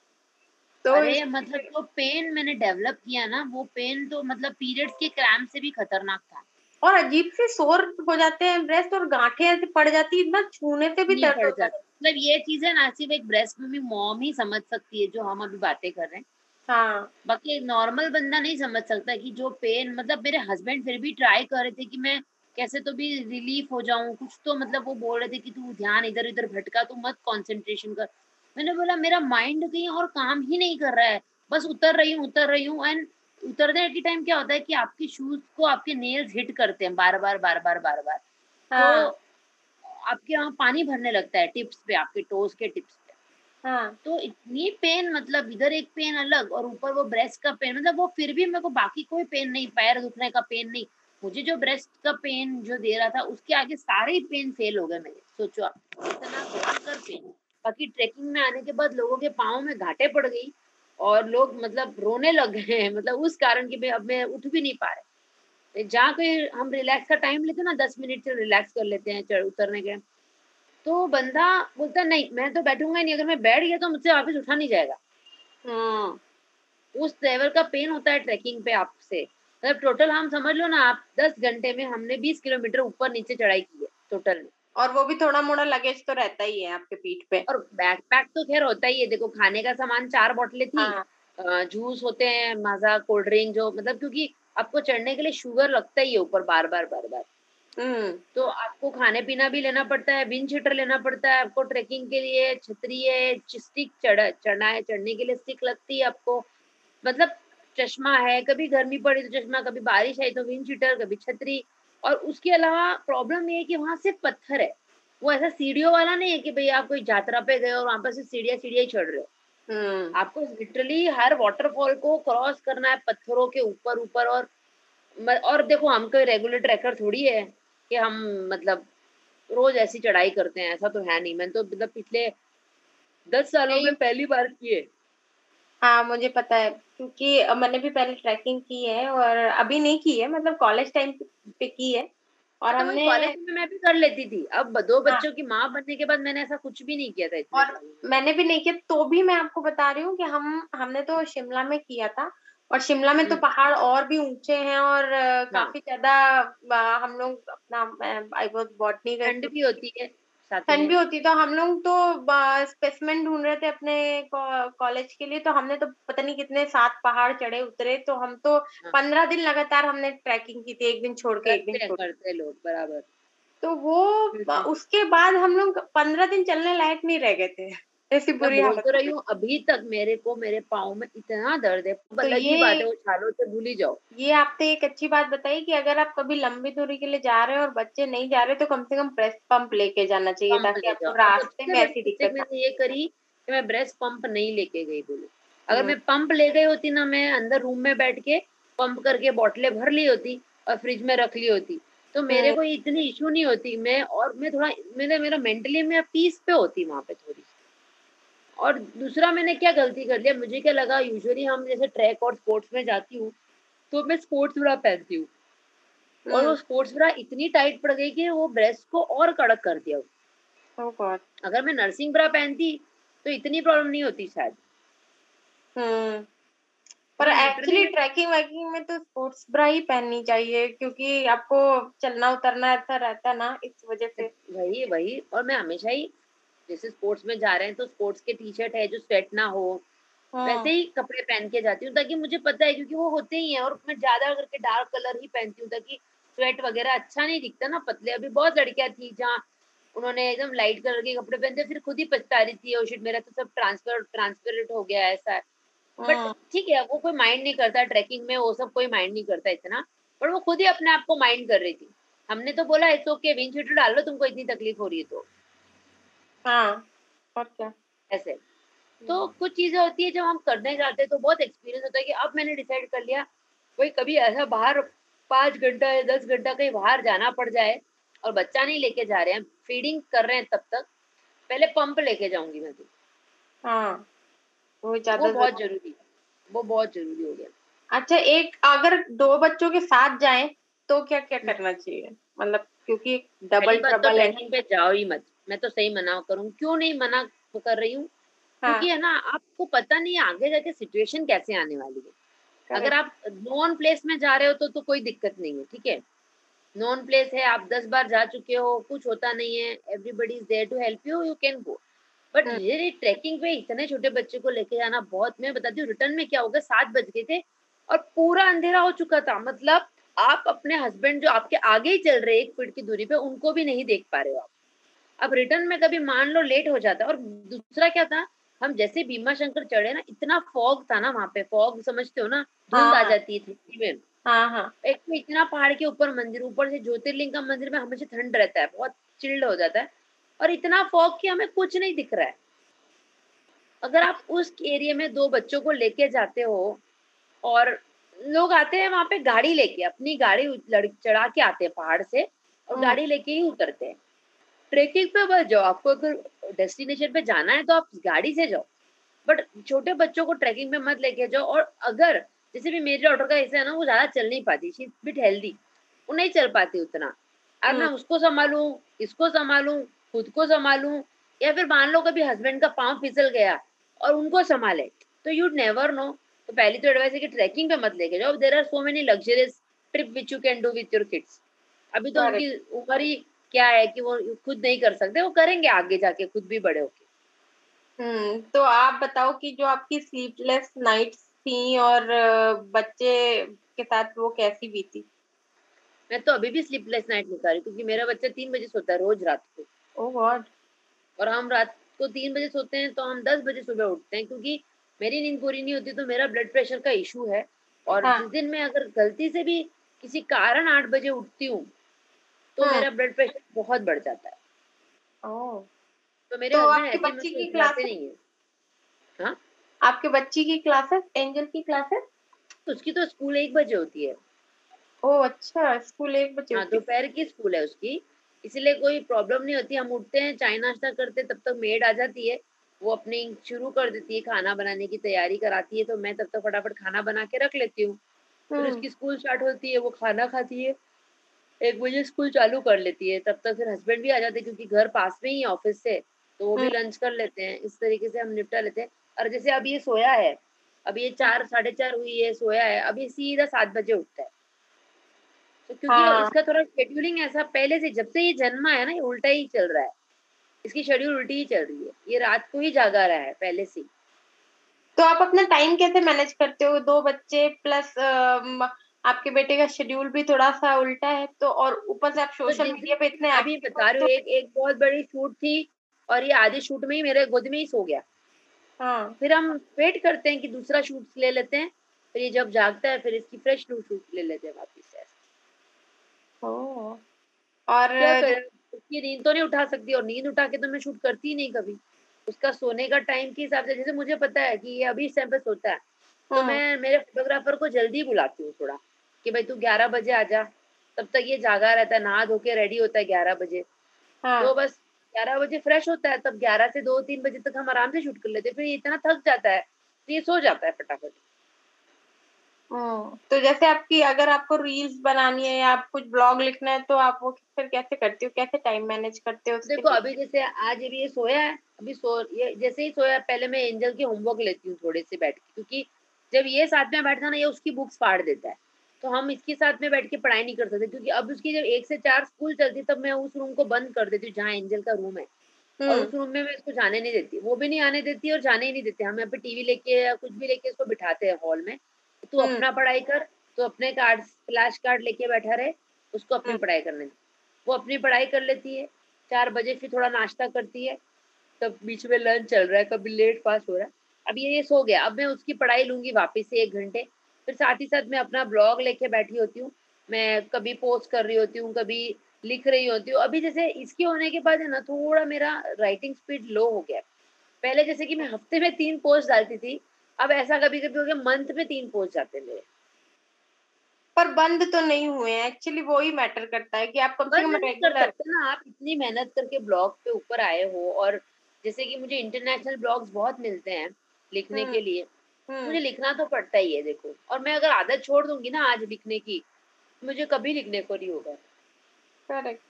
तो अरे मतलब जो पेन मैंने डेवलप किया ना वो पेन तो मतलब पीरियड्स के क्रैम्प से भी खतरनाक था। और अजीब से सोर हो जाते हैं ब्रेस्ट और गांठें ऐसे पड़ जाती है छूने से भी दर्द होता है। जाता। मतलब ये चीज़ें ना सिर्फ़ एक ब्रेस्ट में भी मॉम ही समझ सकती है जो हम अभी बातें कर रहे हैं। हाँ। बाकी नॉर्मल बंदा नहीं समझ सकता कि जो पेन मतलब मेरे हस्बैंड फिर भी ट्राई कर रहे थे कि मैं कैसे तो भी रिलीफ हो जाऊँ? कुछ तो मतलब वो बोल रहे थे कि तू ध्यान इधर इधर भटका तू मत कंसंट्रेशन कर। मैंने बोला मेरा माइंड कहीं और काम ही नहीं कर रहा है। बस उतर रही हूँ उतर रही हूँ एंड उतरने के टाइम क्या होता है कि आपके शूज़ को आपके नेल्स हिट करते हैं बार बार बार बार बार बार हाँ। तो आपके यहाँ पानी भरने लगता है टिप्स पे आपके टोज के टिप्स पे। हाँ। तो इतनी पेन मतलब इधर एक पेन अलग और ऊपर वो ब्रेस्ट का पेन मतलब वो फिर भी मेरे को बाकी कोई पेन नहीं पैर दुखने का पेन नहीं। मुझे जो ब्रेस्ट का पेन जो दे रहा था, उसके आगे सारे ही पेन फेल हो गए मेरे। सोचो आप, इतना भयंकर पेन बाकी ट्रेकिंग में आने के बाद लोगों के पाँव में घाटे पड़ गई और लोग मतलब रोने लग गए हैं। मतलब उस कारण कि अब मैं उठ भी नहीं पा रहे। जहाँ कोई हम रिलैक्स का टाइम लेते ना, दस मिनट से रिलैक्स कर लेते हैं, चढ़ उतरने के। तो बंदा बोलता, नहीं, मैं तो बैठूँगा नहीं। अगर मैं बैठ गया तो मुझसे वापस उठा नहीं जाएगा। हम्म उस लेवल का पेन होता है ट्रैकिंग पे आपसे। मतलब टोटल हम समझ लो ना आप दस घंटे में हमने बीस किलोमीटर ऊपर नीचे चढ़ाई की है टोटल में। और वो भी थोड़ा मोड़ा लगेज तो रहता ही है आपके पीठ पे। और बैकपैक तो खैर होता ही है देखो खाने का सामान चार बोतलें थी हाँ। जूस होते हैं मज़ा कोल्ड ड्रिंक जो मतलब क्योंकि आपको चढ़ने के लिए शुगर लगता ही है ऊपर बार बार बार बार। हम्म। तो आपको खाने पीना भी लेना पड़ता है विंड शीटर लेना पड़ता है आपको ट्रेकिंग के लिए छतरी है स्टिक चढ़ चढ़ना है चढ़ने के लिए स्टिक लगती है आपको। मतलब चश्मा है कभी गर्मी पड़ी तो चश्मा कभी बारिश आई तो विंड शीटर कभी छतरी। और उसके अलावा प्रॉब्लम ये है कि वहाँ सिर्फ़ पत्थर है। वो ऐसा सीढ़ियों वाला नहीं है कि भाई आप कोई यात्रा पे गए और वहाँ पर सीढ़ियाँ सीढ़ियाँ ही चढ़ रहे हो। हम्म। आपको लिटरली हर वाटरफॉल को क्रॉस करना है पत्थरों के ऊपर ऊपर और और देखो हम कोई रेगुलर ट्रैकर थोड़ी है कि हम मतलब रोज ऐसी चढ़ाई करते हैं ऐसा तो है नहीं। मैंने तो मतलब पिछले दस सालों में पहली बार किए। हाँ मुझे पता है क्योंकि मैंने भी पहले ट्रैकिंग की है और अभी नहीं की है मतलब कॉलेज टाइम पे की है। और तो हमने कॉलेज में मैं भी कर लेती थी। अब दो बच्चों हाँ। बच्चों की माँ बनने के बाद मैंने ऐसा कुछ भी नहीं किया था इतने और मैंने भी नहीं किया तो भी मैं आपको बता रही हूँ कि हम हमने तो शिमला में किया था और शिमला में तो हम्म। पहाड़ और भी ऊँचे हैं और काफ़ी ज़्यादा हम लोग अपना आई वॉज़ बॉटनी ठंड भी होती है। ठंड भी होती तो हम लोग तो स्पेसमैन ढूंढ रहे थे अपने कॉलेज के लिए। तो हमने तो पता नहीं कितने सात पहाड़ चढ़े उतरे। तो हम तो हाँ। पंद्रह दिन लगातार हमने ट्रैकिंग की थी एक दिन छोड़ के एक दिन करते लोग बराबर। तो वो उसके बाद हम लोग पंद्रह दिन चलने लायक नहीं रह गए थे। ऐसी बुरी हालत तो रही हूँ अभी तक मेरे को मेरे पाँव में इतना दर्द है तो ये- बात है छालों भूल ही जाओ। ये आपने एक अच्छी बात बताई कि अगर आप कभी लंबी दूरी के लिए जा रहे हो और बच्चे नहीं जा रहे तो कम से कम ब्रेस्ट पंप लेके जाना चाहिए ताकि आपको रास्ते में ऐसी दिक्कत ना मैंने ये करी कि मैं ब्रेस्ट पंप नहीं लेके गई बोले। अगर हम्म। मैं पंप ले गई होती ना मैं अंदर रूम में बैठ के पंप करके बोतलें भर ली होती और फ्रिज में रख ली होती तो मेरे हम्म। को इतनी इशू नहीं होती। मैं और मैं थोड़ा मेरे मेरा मेंटली मैं पीस पे होती वहाँ पे थोड़ी। और दूसरा मैंने क्या गलती कर लिया? मुझे क्या लगा यूजुअली हम जैसे ट्रैक और स्पोर्ट्स में जाती हूँ तो मैं स्पोर्ट्स ब्रा पहनती हूँ। और वो हम्म। स्पोर्ट्स ब्रा इतनी टाइट पड़ गई कि वो ब्रेस्ट को और कड़क कर दिया। Oh अगर मैं नर्सिंग ब्रा पहनती तो इतनी प्रॉब्लम नहीं होती शायद। हम्म। पर एक्चुअली ट्रैकिंग वैकिंग में तो स्पोर्ट्स ब्रा ही पहननी चाहिए क्योंकि आपको चलना उतरना ऐसा रहता है ना इस वजह से। वही वही। और मैं हमेशा ही जैसे स्पोर्ट्स में जा रहे हैं तो स्पोर्ट्स के टी शर्ट है जो स्वेट ना हो हाँ, वैसे ही कपड़े पहन के जाती हूँ ताकि मुझे पता है क्योंकि वो होते ही हैं और मैं ज़्यादा करके डार्क कलर ही पहनती हूँ ताकि स्वेट वगैरह अच्छा नहीं दिखता ना पतले। अभी बहुत लड़कियाँ थी जहाँ उन्होंने एकदम लाइट कलर के कपड़े पहनते फिर खुद ही पछता रही थी शिट मेरा तो सब ट्रांसफ़र ट्रांसपेरेंट हो गया ऐसा है। बट हाँ, ठीक है वो कोई माइंड नहीं करता ट्रैकिंग में वो सब कोई माइंड नहीं करता इतना पर वो खुद ही अपने आप को माइंड कर रही थी। हमने तो बोला इट्स ओके विंड डाल लो तुमको इतनी तकलीफ़ हो रही है तो। हाँ और क्या? ऐसे। तो कुछ चीज़ें होती है जब हम करने जाते हैं तो बहुत एक्सपीरियंस होता है कि अब मैंने डिसाइड कर लिया कोई कभी ऐसा बाहर पाँच घंटा या दस घंटा कहीं बाहर जाना पड़ जाए और बच्चा नहीं लेके जा रहे हैं फीडिंग कर रहे हैं तब तक पहले पंप लेके जाऊँगी मैं तो हाँ वो वो बहुत जरूरी- है वो बहुत ज़रूरी हो गया। अच्छा एक अगर दो बच्चों के साथ जाए तो क्या क्या करना चाहिए? मतलब क्योंकि डबल बात तो पे जाओ ही मत। मैं तो सही मना करूँ। क्यों नहीं मना कर रही हूँ? हाँ क्योंकि है। ना आपको पता नहीं आगे जाके सिचुएशन कैसे आने वाली है। अगर आप नॉन प्लेस में जा रहे हो तो तो कोई दिक्कत नहीं है ठीक है? नॉन प्लेस है आप दस बार जा चुके हो कुछ होता नहीं है everybody is there to help you you can go but. ये ट्रैकिंग पे इतने छोटे बच्चे को लेके जाना बहुत मैं बताती हूँ रिटर्न में क्या होगा सात बज गए थे और पूरा अंधेरा हो चुका था। मतलब आप अपने हस्बैंड जो आपके आगे ही चल रहे एक फीट की दूरी पे उनको भी नहीं देख पा रहे हो आप। अब रिटर्न में कभी मान लो लेट हो जाता है। और दूसरा क्या था? हम जैसे भीमा शंकर चढ़े ना इतना फॉग था ना वहाँ पे। फॉग समझते हो ना? धुंध आ हाँ। जाती है में हाँ हाँ। एक तो इतना पहाड़ के ऊपर मंदिर ऊपर से ज्योतिर्लिंग का मंदिर में हमेशा ठंड रहता है बहुत चिल्ड हो जाता है। और इतना फॉग कि हमें कुछ नहीं दिख रहा है। अगर आप उस एरिया में दो बच्चों को लेके जाते हो और लोग आते हैं वहाँ पे गाड़ी लेके अपनी गाड़ी चढ़ा के आते हैं पहाड़ से और हम्म। गाड़ी लेके ही उतरते हैं। ट्रेकिंग पे बस जाओ। आपको अगर डेस्टिनेशन पे जाना है तो आप गाड़ी से जाओ। बट छोटे बच्चों को ट्रैकिंग पे मत लेके जाओ और अगर जैसे भी मेरे डॉटर का ऐसा है ना वो ज़्यादा चल नहीं पाती। शी बिट हेल्दी वो नहीं चल पाती उतना। अब मैं हम्म। उसको संभालूं इसको संभालूं खुद को संभालू या फिर मान लो कभी हस्बैंड का पाँव फिसल गया और उनको संभाले तो यू नेवर नो तो पहली तो एडवाइस है कि ट्रैकिंग पे मत लेके जाओ। There are so many luxurious trip which you can do with your kids अभी तो उनकी उम्र ही क्या है कि वो खुद नहीं कर सकते वो करेंगे आगे जाके खुद भी बड़े होके। हम्म तो आप बताओ कि जो आपकी स्लीपलेस नाइट्स थी और बच्चे के साथ वो कैसी बीती? मैं तो अभी भी स्लीपलेस नाइट निकाल रही क्योंकि मेरा बच्चा तीन बजे सोता है रोज रात को। ओ गॉड और हम रात को तीन बजे सोते हैं तो हम दस बजे सुबह उठते हैं क्योंकि मेरी नींद पूरी नहीं होती तो मेरा ब्लड प्रेशर का इशू है। और हाँ। जिस दिन मैं अगर गलती से भी किसी कारण आठ बजे उठती हूँ तो हाँ। मेरा ब्लड प्रेशर बहुत बढ़ जाता है। ओ तो मेरे तो आपकी बच्ची की क्लासेस? नहीं है। हाँ? आपके बच्ची की क्लासेस एंजल की क्लासेस उसकी तो स्कूल एक बजे होती है। ओ अच्छा स्कूल एक बजे हाँ दोपहर की स्कूल है उसकी। इसलिए कोई प्रॉब्लम नहीं होती। हम उठते हैं चाय नाश्ता करते तब तक मेड आ जाती है। वो अपनी शुरू कर देती है खाना बनाने की तैयारी कराती है। तो मैं तब तक फटाफट खाना बना के रख लेती हूँ। फिर हम्म, उसकी स्कूल स्टार्ट होती है वो खाना खाती है। एक बजे स्कूल चालू कर लेती है तब तक फिर हस्बैंड भी आ जाते हैं क्योंकि घर पास में ही ऑफ़िस से तो वो भी हम्म। लंच कर लेते हैं इस तरीके से हम निपटा लेते हैं। और जैसे अभी ये सोया है अभी ये चार साढ़े चार हुई है सोया है अभी सीधा सात बजे उठता है। तो क्योंकि हाँ। इसका थोड़ा शेड्यूलिंग ऐसा पहले से जब से ये जन्मा है ना ये उल्टा ही चल रहा है। इसकी शेड्यूल उल्टी ही चल रही है ये रात को ही जागा रहा है पहले से तो आप अपना टाइम कैसे मैनेज करते हो? दो बच्चे प्लस आपके बेटे का शेड्यूल भी थोड़ा सा उल्टा है तो और ऊपर से आप सोशल मीडिया पे इतने अभी बता रही हूँ एक एक बहुत बड़ी शूट थी और ये आधी शूट में ही मेरे गोद में ही सो गया। हाँ। फिर हम वेट करते हैं कि दूसरा शूट ले लेते हैं फिर ये जब जागता है फिर इसकी फ्रेश न्यू शूट ले लेते हैं वापस से। और उसकी नींद तो नहीं उठा सकती और नींद उठा के तो मैं शूट करती ही नहीं कभी। उसका सोने का टाइम के हिसाब से जैसे मुझे पता है कि ये अभी इस टाइम पे सोता है तो हम्म, मैं मेरे फोटोग्राफर को जल्दी बुलाती हूँ थोड़ा। कि भाई तू ग्यारह बजे आ जा। तब तक ये जागा रहता है नहा धो के रेडी होता है ग्यारह बजे। हाँ। तो बस ग्यारह बजे फ्रेश होता है तब ग्यारह से दो तीन बजे तक हम आराम से शूट कर लेते फिर ये इतना थक जाता है तो ये सो जाता है फटाफट। हम्म, तो जैसे आपकी अगर आपको रील्स बनानी है या आप कुछ ब्लॉग लिखना है तो आप वो फिर कैसे करती हो? कैसे टाइम मैनेज करते हो देखो अभी जैसे आज अभी ये सोया है अभी सो ये जैसे ही सोया पहले मैं एंजल के होमवर्क लेती हूँ थोड़े से बैठ के क्योंकि जब ये साथ में बैठता है ना ये उसकी बुक्स फाड़ देता है। तो हम इसके साथ में बैठ के पढ़ाई नहीं कर सकते क्योंकि अब उसकी जब एक से चार स्कूल चलती तब मैं उस रूम को बंद कर देती हूँ जहाँ एंजल का रूम है। और हम्म। उस रूम में मैं इसको जाने नहीं देती वो भी नहीं आने देती और जाने ही नहीं देते। हम यहाँ पे टीवी लेके या कुछ भी लेके इसको बिठाते हैं हॉल में। तू हम्म। अपना पढ़ाई कर तो अपने कार्ड फ्लैश कार्ड लेके बैठा रहे उसको अपनी हम्म। पढ़ाई करने दे। वो अपनी पढ़ाई कर लेती है चार बजे फिर थोड़ा नाश्ता करती है तब बीच में लंच चल रहा है कभी लेट पास हो रहा है। अब ये ये सो गया अब मैं उसकी पढ़ाई लूँगी वापिस से एक घंटे। फिर साथ ही साथ मैं अपना ब्लॉग लेके बैठी होती हूँ। मैं कभी पोस्ट कर रही होती हूँ कभी लिख रही होती हूँ। अभी जैसे इसके होने के बाद है ना थोड़ा मेरा राइटिंग स्पीड लो हो गया पहले जैसे कि मैं हफ़्ते में तीन पोस्ट डालती थी अब ऐसा कभी कभी हो गया मंथ में तीन पोस्ट जाते हैं मेरे। पर बंद तो नहीं हुए हैं। एक्चुअली वो ही मैटर करता है कि आप कम से कम रेगुलर ना आप इतनी मेहनत करके ब्लॉग पे ऊपर आए हो और जैसे कि मुझे इंटरनेशनल ब्लॉग्स बहुत मिलते हैं लिखने हम्म। के लिए। मुझे लिखना तो पड़ता ही है देखो। और मैं अगर आदत छोड़ दूँगी ना आज लिखने की मुझे कभी लिखने को नहीं होगा। करेक्ट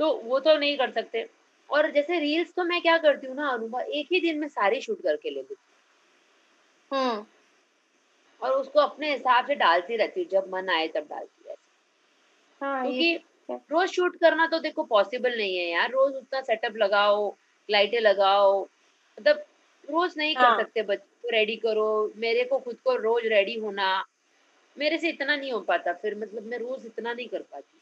तो वो तो नहीं कर सकते। और जैसे रील्स तो मैं क्या करती हूँ ना अनुभव एक ही दिन में सारी शूट करके ले लेती हूँ। हम्म। और उसको अपने हिसाब से डालती रहती हूँ जब मन आए तब डालती रहती हाँ। हूँ क्योंकि रोज शूट करना तो देखो पॉसिबल नहीं है यार। रोज उतना सेटअप लगाओ लाइटें लगाओ मतलब रोज नहीं हाँ। कर सकते बच्चे को रेडी करो मेरे को खुद को रोज रेडी होना मेरे से इतना नहीं हो पाता फिर मतलब मैं रोज इतना नहीं कर पाती।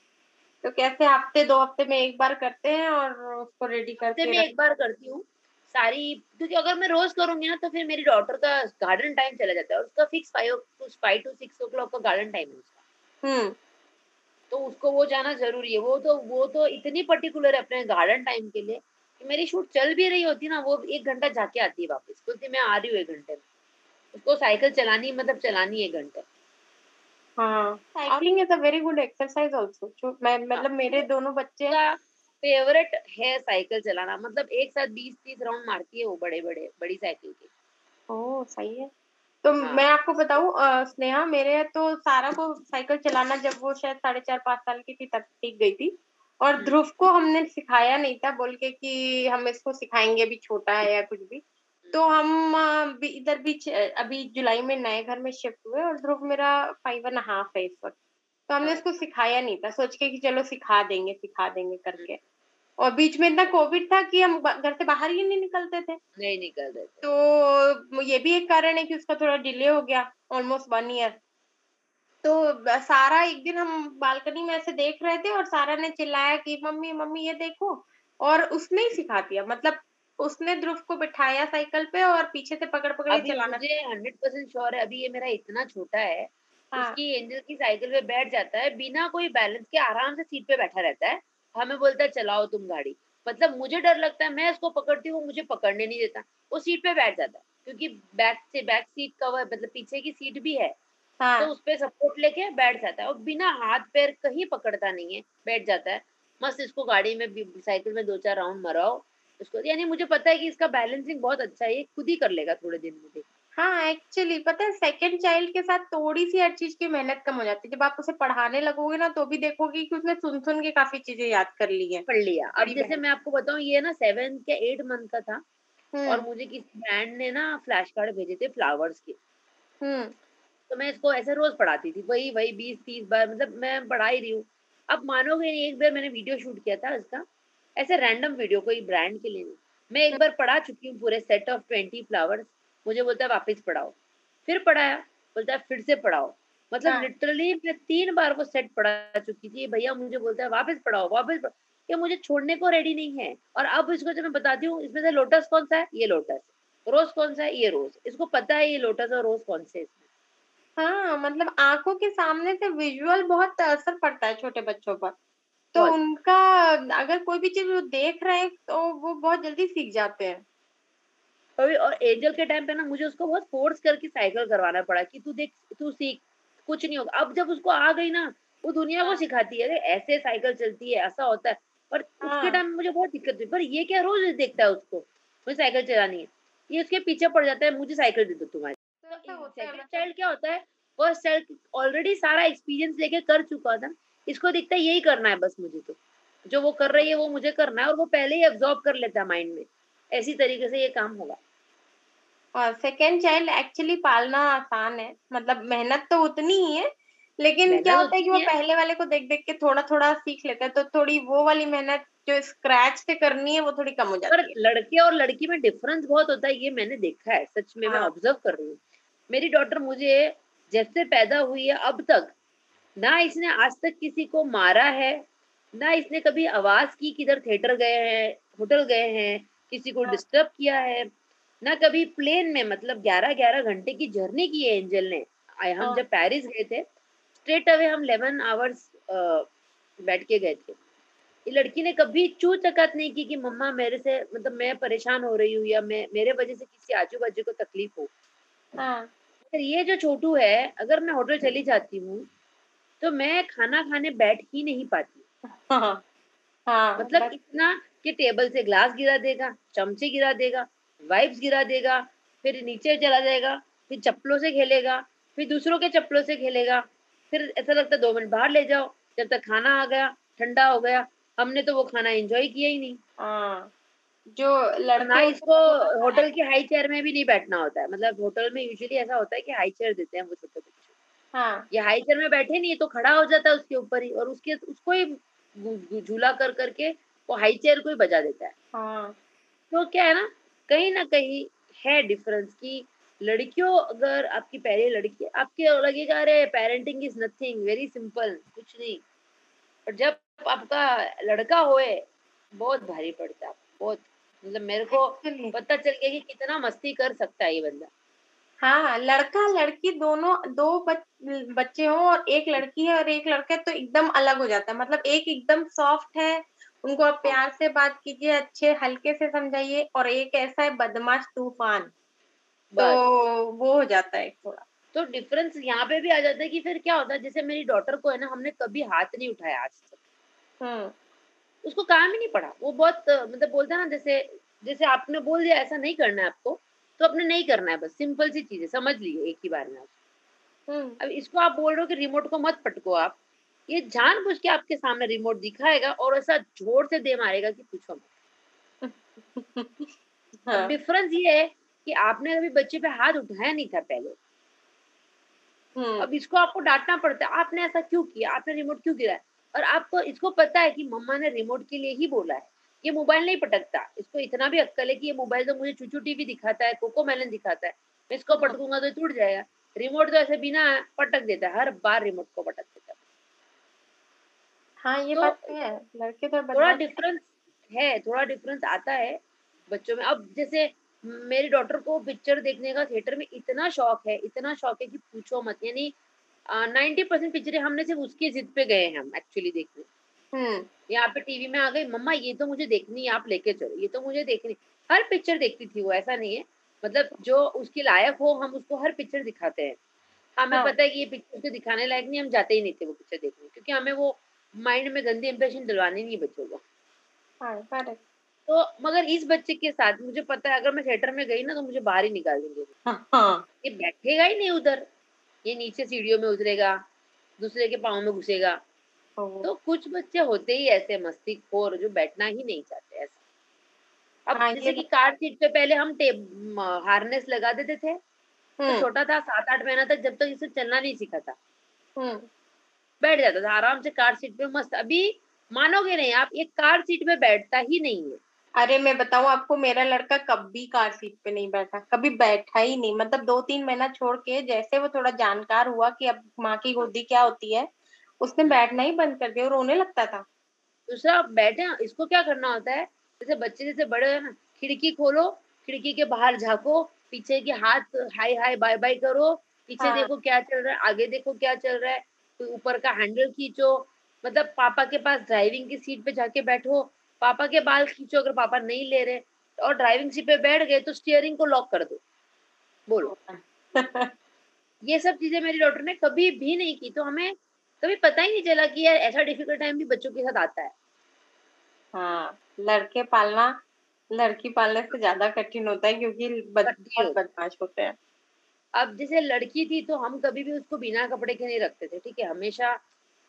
तो कैसे हफ़्ते दो हफ़्ते में एक बार करते हैं और उसको रेडी हफ़्ते करके में एक बार करती हूँ सारी क्योंकि अगर मैं रोज करूँगी ना तो फिर मेरी डॉटर का गार्डन टाइम चला जाता है और उसका fix five five two six o'clock का गार्डन टाइम है उसका। हम्म। तो उसको वो जाना ज़रूरी है वो तो वो तो इतनी पर्टिकुलर है अपने गार्डन टाइम के लिए मेरी शूट चल भी रही होती ना वो एक घंटा जाके आती है वापस। बोलती मैं आ रही हूँ एक घंटे में। उसको साइकिल चलानी मतलब चलानी है एक घंटे। हाँ। Cycling is a very good exercise also मैं मतलब मेरे दोनों बच्चे फेवरेट है साइकिल चलाना। मतलब एक साथ बीस तीस राउंड मारती है वो बड़े बड़े बड़ी साइकिल के। ओह सही है। तो हाँ। मैं आपको बताऊँ स्नेहा मेरे तो सारा को साइकिल चलाना जब वो शायद साढ़े चार पाँच साल की थी तब सीख गई थी। और हम्म। ध्रुव को हमने सिखाया नहीं था बोल के कि हम इसको सिखाएँगे अभी छोटा है या कुछ भी। तो हम भी- इधर बीच अभी जुलाई में नए घर में शिफ्ट हुए और ध्रुव मेरा फाइव एंड हाफ़ है इस वक्त। तो हमने हाँ। इसको सिखाया नहीं था सोच के कि चलो सिखा देंगे सिखा देंगे करके। और बीच में इतना कोविड था कि हम घर से बाहर ही नहीं निकलते थे। नहीं निकलते तो ये भी एक कारण है कि उसका थोड़ा डिले हो गया ऑलमोस्ट वन ईयर तो सारा एक दिन हम बालकनी में ऐसे देख रहे थे और सारा ने चिल्लाया कि मम्मी मम्मी ये देखो। और उसने ही सिखा दिया। मतलब उसने ध्रुव को बिठाया साइकिल पे और पीछे से पकड़ पकड़ अभी चलाना मुझे हंड्रेड परसेंट श्योर है अभी ये मेरा इतना छोटा है हाँ। उसकी एंजल की साइकिल पे बैठ जाता है बिना कोई बैलेंस के आराम से सीट पे बैठा रहता है। हमें बोलता है चलाओ तुम गाड़ी। मतलब मुझे डर लगता है मैं इसको पकड़ती हूँ मुझे पकड़ने नहीं देता। वो सीट पे बैठ जाता है क्योंकि बैक से बैक सीट कवर मतलब पीछे की सीट भी है। तो हाँ उस पे सपोर्ट लेके बैठ जाता है और बिना हाथ पैर कहीं पकड़ता नहीं है बैठ जाता है। मस्त इसको गाड़ी में साइकिल में दो चार राउंड मराओ। उसको यानी मुझे पता है कि इसका बैलेंसिंग बहुत अच्छा है ये खुद ही कर लेगा थोड़े दिन में हाँ एक्चुअली पता है सेकंड चाइल्ड के साथ थोड़ी सी हर चीज़ की मेहनत कम हो जाती है। जब आप उसे पढ़ाने लगोगे ना तो भी देखोगे कि उसने सुन सुन के काफ़ी चीज़ें याद कर ली है। पढ़ लिया। अब जैसे मैं आपको बताऊँ ये ना सेवन के एट मंथ का था। और हम्म। मुझे किसी ब्रांड ने ना फ्लैश कार्ड भेजे थे फ्लावर्स के। हम्म। तो मैं इसको ऐसे रोज पढ़ाती थी वही वही बीस तीस बार मतलब मैं पढ़ा ही रही हूँ। अब मानोगे नहीं एक बार मैंने वीडियो शूट किया था इसका ऐसे रैंडम वीडियो कोई ब्रांड के लिए नहीं। मैं एक बार पढ़ा चुकी हूँ पूरे सेट ऑफ़ ट्वेंटी फ्लावर्स मुझे बोलता है वापस पढ़ाओ। फिर पढ़ाया बोलता है फिर से पढ़ाओ। मतलब हाँ। लिटरली मैं तीन बार वो सेट पढ़ा चुकी थी भैया मुझे बोलता है वापस पढ़ाओ वापस ये मुझे छोड़ने को रेडी नहीं है। और अब इसको जब मैं बताती हूँ इसमें से लोटस कौन सा है? ये लोटस रोज कौन सा है? ये रोज इसको पता है ये लोटस और रोज कौन से इसमें। हाँ मतलब आँखों के सामने से विजुअल बहुत असर पड़ता है छोटे बच्चों पर। तो बहुत। उनका अगर कोई भी चीज़ वो देख रहे हैं तो वो बहुत जल्दी सीख जाते हैं। और और एंजल के टाइम पे ना मुझे उसको बहुत फोर्स करके साइकिल करवाना पड़ा कि तू देख तू सीख कुछ नहीं होगा। अब जब उसको आ गई ना वो दुनिया को हाँ। सिखाती है अरे ऐसे साइकिल चलती है ऐसा होता है। पर उसके हाँ। टाइम में मुझे बहुत दिक्कत हुई पर ये क्या रोज देखता है उसको? मुझे साइकिल चलानी है। ये उसके पीछे पड़ जाता है मुझे साइकिल दे दो तुम्हारी। होता है चाइल्ड क्या होता है? फ़र्स्ट चाइल्ड ऑलरेडी सारा एक्सपीरियंस लेके कर चुका था। इसको दिखता है यही करना है बस मुझे तो। जो वो कर रही है वो मुझे करना है और वो पहले ही एब्जॉर्ब कर लेता है माइंड में। ऐसी तरीके से ये काम होगा। और सेकेंड चाइल्ड एक्चुअली पालना आसान है। मतलब मेहनत तो उतनी ही है लेकिन क्या होता है कि वो पहले वाले को देख देख के थोड़ा थोड़ा सीख लेता है तो थोड़ी वो वाली मेहनत जो स्क्रैच से करनी है वो थोड़ी कम हो जाती पर है। लड़के और लड़की में डिफरेंस बहुत होता है ये मैंने देखा है सच में मैं हाँ। ऑब्ज़र्व कर रही हूँ। मेरी डॉटर मुझे जैसे पैदा हुई है अब तक ना इसने आज तक किसी को मारा है ना इसने कभी आवाज़ की किधर थिएटर गए हैं होटल गए हैं किसी को हाँ। डिस्टर्ब किया है ना कभी प्लेन में मतलब ग्यारह ग्यारह घंटे की जर्नी की है एंजल ने हम हाँ। जब पेरिस गए थे स्ट्रेट अवे हम 11 आवर्स बैठ के गए थे ये लड़की ने कभी चू चकात नहीं की कि मम्मा मेरे से मतलब मैं परेशान हो रही हूँ या मैं मेरे वजह से किसी आजू बाजू को तकलीफ़ हो हाँ ये जो छोटू है अगर मैं होटल चली जाती हूँ तो मैं खाना खाने बैठ ही नहीं पाती। हाँ हाँ मतलब बस- इतना कि टेबल से ग्लास गिरा देगा चमचे गिरा देगा वाइप्स गिरा देगा फिर नीचे चला जाएगा फिर चप्पलों से खेलेगा फिर दूसरों के चप्पलों से खेलेगा फिर ऐसा लगता है दो मिनट बाहर ले जाओ जब तक खाना आ गया ठंडा हो गया हमने तो वो खाना एंजॉय किया ही नहीं। हाँ। जो और लड़के इसको होटल के हाई चेयर में भी नहीं बैठना होता है। मतलब होटल में यूजुअली ऐसा होता है कि हाई चेयर देते हैं वो छोटे बच्चे। हाँ। ये हाई चेयर में बैठे नहीं तो खड़ा हो जाता है उसके ऊपर ही और उसके उसको ही झूला कर करके वो हाई चेयर को ही बजा देता है। हाँ। तो क्या है ना कहीं ना कहीं है डिफरेंस की लड़कियों अगर आपकी पहली लड़की है, आपके लगेगा अरे parenting is nothing very simple कुछ नहीं। पर जब आपका लड़का होए बहुत भारी पड़ता है बहुत। मतलब मेरे को पता चल गया कि कितना मस्ती कर सकता है ये बंदा। हाँ लड़का लड़की दोनों दो बच, बच्चे हों और एक लड़की है और एक लड़का है तो एकदम अलग हो जाता है। मतलब एक एकदम सॉफ्ट है उनको आप प्यार से बात कीजिए अच्छे हल्के से समझाइए और एक ऐसा है बदमाश तूफ़ान। तो वो हो जाता है थोड़ा। तो डिफरेंस यहाँ पे भी आ जाता है कि फिर क्या होता है जैसे मेरी डॉटर को है ना हमने कभी हाथ नहीं उठाया आज तक। हम्म। उसको काम ही नहीं पड़ा। वो बहुत मतलब बोलते हैं ना जैसे जैसे आपने बोल दिया ऐसा नहीं करना है आपको तो आपने नहीं करना है बस। सिंपल सी चीज़ है समझ लिए एक ही बार में आप। हम्म। अब इसको आप बोल रहे हो कि रिमोट को मत पटको आप। ये जानबूझ के आपके सामने रिमोट दिखाएगा और ऐसा ज़ोर से दे मारेगा कि पूछो मत। *laughs* हाँ। डिफरेंस ये है कि आपने कभी बच्चे पे हाथ उठाया नहीं था पहले। हम्म। अब इसको आपको डांटना पड़ता है आपने ऐसा क्यों किया? आपने रिमोट क्यों गिराया? और आपको इसको पता है कि मम्मा ने रिमोट के लिए ही बोला है। ये मोबाइल नहीं पटकता। इसको इतना भी अक्कल है कि ये मोबाइल तो मुझे चूचू टीवी दिखाता है कोको मेलन दिखाता है। मैं इसको पटकूँगा तो टूट जाएगा। रिमोट तो ऐसे बिना पटक देता है। हर बार रिमोट को पटक देता है। हाँ ये तो बात तो है। लड़के तो थोड़ा डिफरेंस है थोड़ा डिफरेंस आता है बच्चों में। अब जैसे मेरी डॉटर को पिक्चर देखने का थिएटर में इतना शौक है इतना शौक है कि पूछो मत। यानी नाइन्टी परसेंट पिक्चरें हमने सिर्फ़ उसकी जिद पे गए हैं हम एक्चुअली देखने। हम्म। यहाँ पे टीवी में आ गई मम्मा ये तो मुझे देखनी है आप लेके चलो ये तो मुझे देखनी हर पिक्चर देखती थी वो ऐसा नहीं है। मतलब जो उसके लायक हो हम उसको हर पिक्चर दिखाते हैं। हमें हाँ। पता है कि ये पिक्चर उसके दिखाने लायक नहीं हम जाते ही नहीं थे वो पिक्चर देखने क्योंकि हमें वो माइंड में गंदी इंप्रेशन दिलवाने नहीं बच्चों को। हाँ तो मगर इस बच्चे के साथ मुझे पता है अगर मैं थिएटर में गई ना तो मुझे बाहर ही निकाल देंगे। हाँ। ये बैठेगा ही नहीं उधर। ये नीचे सीढ़ियों में उतरेगा दूसरे के पाँव में घुसेगा। तो कुछ बच्चे होते ही ऐसे मस्ती खोर जो बैठना ही नहीं चाहते ऐसा। अब हाँ, जैसे कि कार सीट पे पहले हम टेप हार्नेस लगा देते थे तो हम्म। छोटा था सात आठ महीना तक जब तक इसे चलना नहीं सीखा था। हम्म। बैठ जाता था आराम से कार सीट पे मस्त। अभी मानोगे नहीं आप ये कार सीट पे बैठता ही नहीं है। अरे मैं बताऊँ आपको मेरा लड़का कभी कार सीट पे नहीं बैठा कभी बैठा ही नहीं। मतलब दो तीन महीना छोड़ के जैसे वो थोड़ा जानकार हुआ कि अब माँ की गोदी क्या होती है उसने बैठना ही बंद कर दिया और रोने लगता था। दूसरा बैठे इसको क्या करना होता है? जैसे बच्चे जैसे बड़े हैं ना खिड़की खोलो खिड़की के बाहर झांको पीछे के हाथ हाय हाय बाय बाय करो पीछे हाँ। देखो क्या चल रहा है आगे देखो क्या चल रहा है ऊपर का हैंडल खींचो मतलब पापा के पास ड्राइविंग की सीट पे जाके बैठो पापा के बाल खींचो अगर पापा नहीं ले रहे और ड्राइविंग सीट पे बैठ गए तो स्टीयरिंग को लॉक कर दो। बोलो। ये सब चीज़ें मेरी डॉटर ने कभी भी नहीं की तो हमें कभी पता ही नहीं चला कि यार ऐसा डिफ़िकल्ट टाइम भी बच्चों के साथ आता है। हाँ लड़के पालना लड़की पालने से ज़्यादा कठिन होता है क्योंकि बहुत बदमाश होते हैं। अब जैसे लड़की थी तो हम कभी भी उसको बिना कपड़े के नहीं रखते थे ठीक है? हमेशा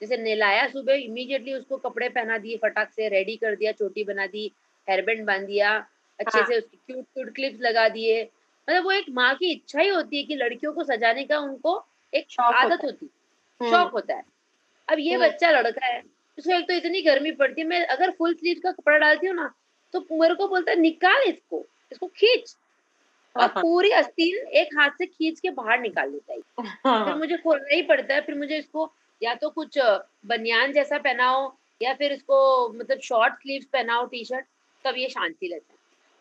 जैसे नहलाया सुबह इमीडिएटली उसको कपड़े पहना दिए फटाक से रेडी कर दिया चोटी बना दी हेयरबैंड बाँध दिया अच्छे हाँ। से उसकी क्यूट क्यूट क्लिप्स लगा दिए मतलब वो एक माँ की इच्छा ही होती है कि लड़कियों को सजाने का उनको एक शौक आदत है। होती है हम्म, शौक होता है अब ये हम्म। बच्चा लड़का है उसको एक तो इतनी गर्मी पड़ती है मैं अगर फुल स्लीव का कपड़ा डालती हूँ ना तो मेरे को बोलता है निकाल इसको इसको खींच और हाँ। पूरी अस्तीन एक हाथ से खींच के बाहर निकाल देता है फिर हाँ, मुझे खोलना ही पड़ता है फिर मुझे इसको या तो कुछ बनियान जैसा पहनाओ या फिर इसको मतलब शॉर्ट स्लीव्स पहनाओ टी शर्ट तब ये शांति रहता है।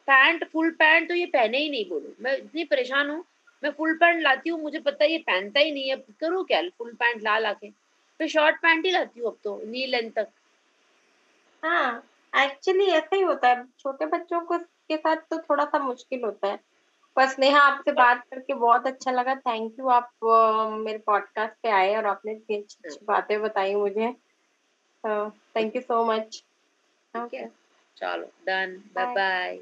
पैंट फुल पैंट तो ये पहने ही नहीं बोलो। मैं इतनी परेशान हूँ, मैं फुल पैंट लाती हूँ, मुझे पता है ये पहनता ही नहीं है। करूँ क्या? फुल पैंट ला ला के। फिर शॉर्ट पैंट ही लाती हूँ अब तो नी लेंथ तक। हाँ एक्चुअली ऐसा ही होता है। छोटे बच्चों को के साथ तो थोड़ा सा मुश्किल होता है। बस नेहा आपसे बात करके बहुत अच्छा लगा। थैंक यू आप मेरे पॉडकास्ट पे आए और आपने इतनी अच्छी अच्छी बातें बताई मुझे। थैंक यू सो मच चलो डन बाय बाय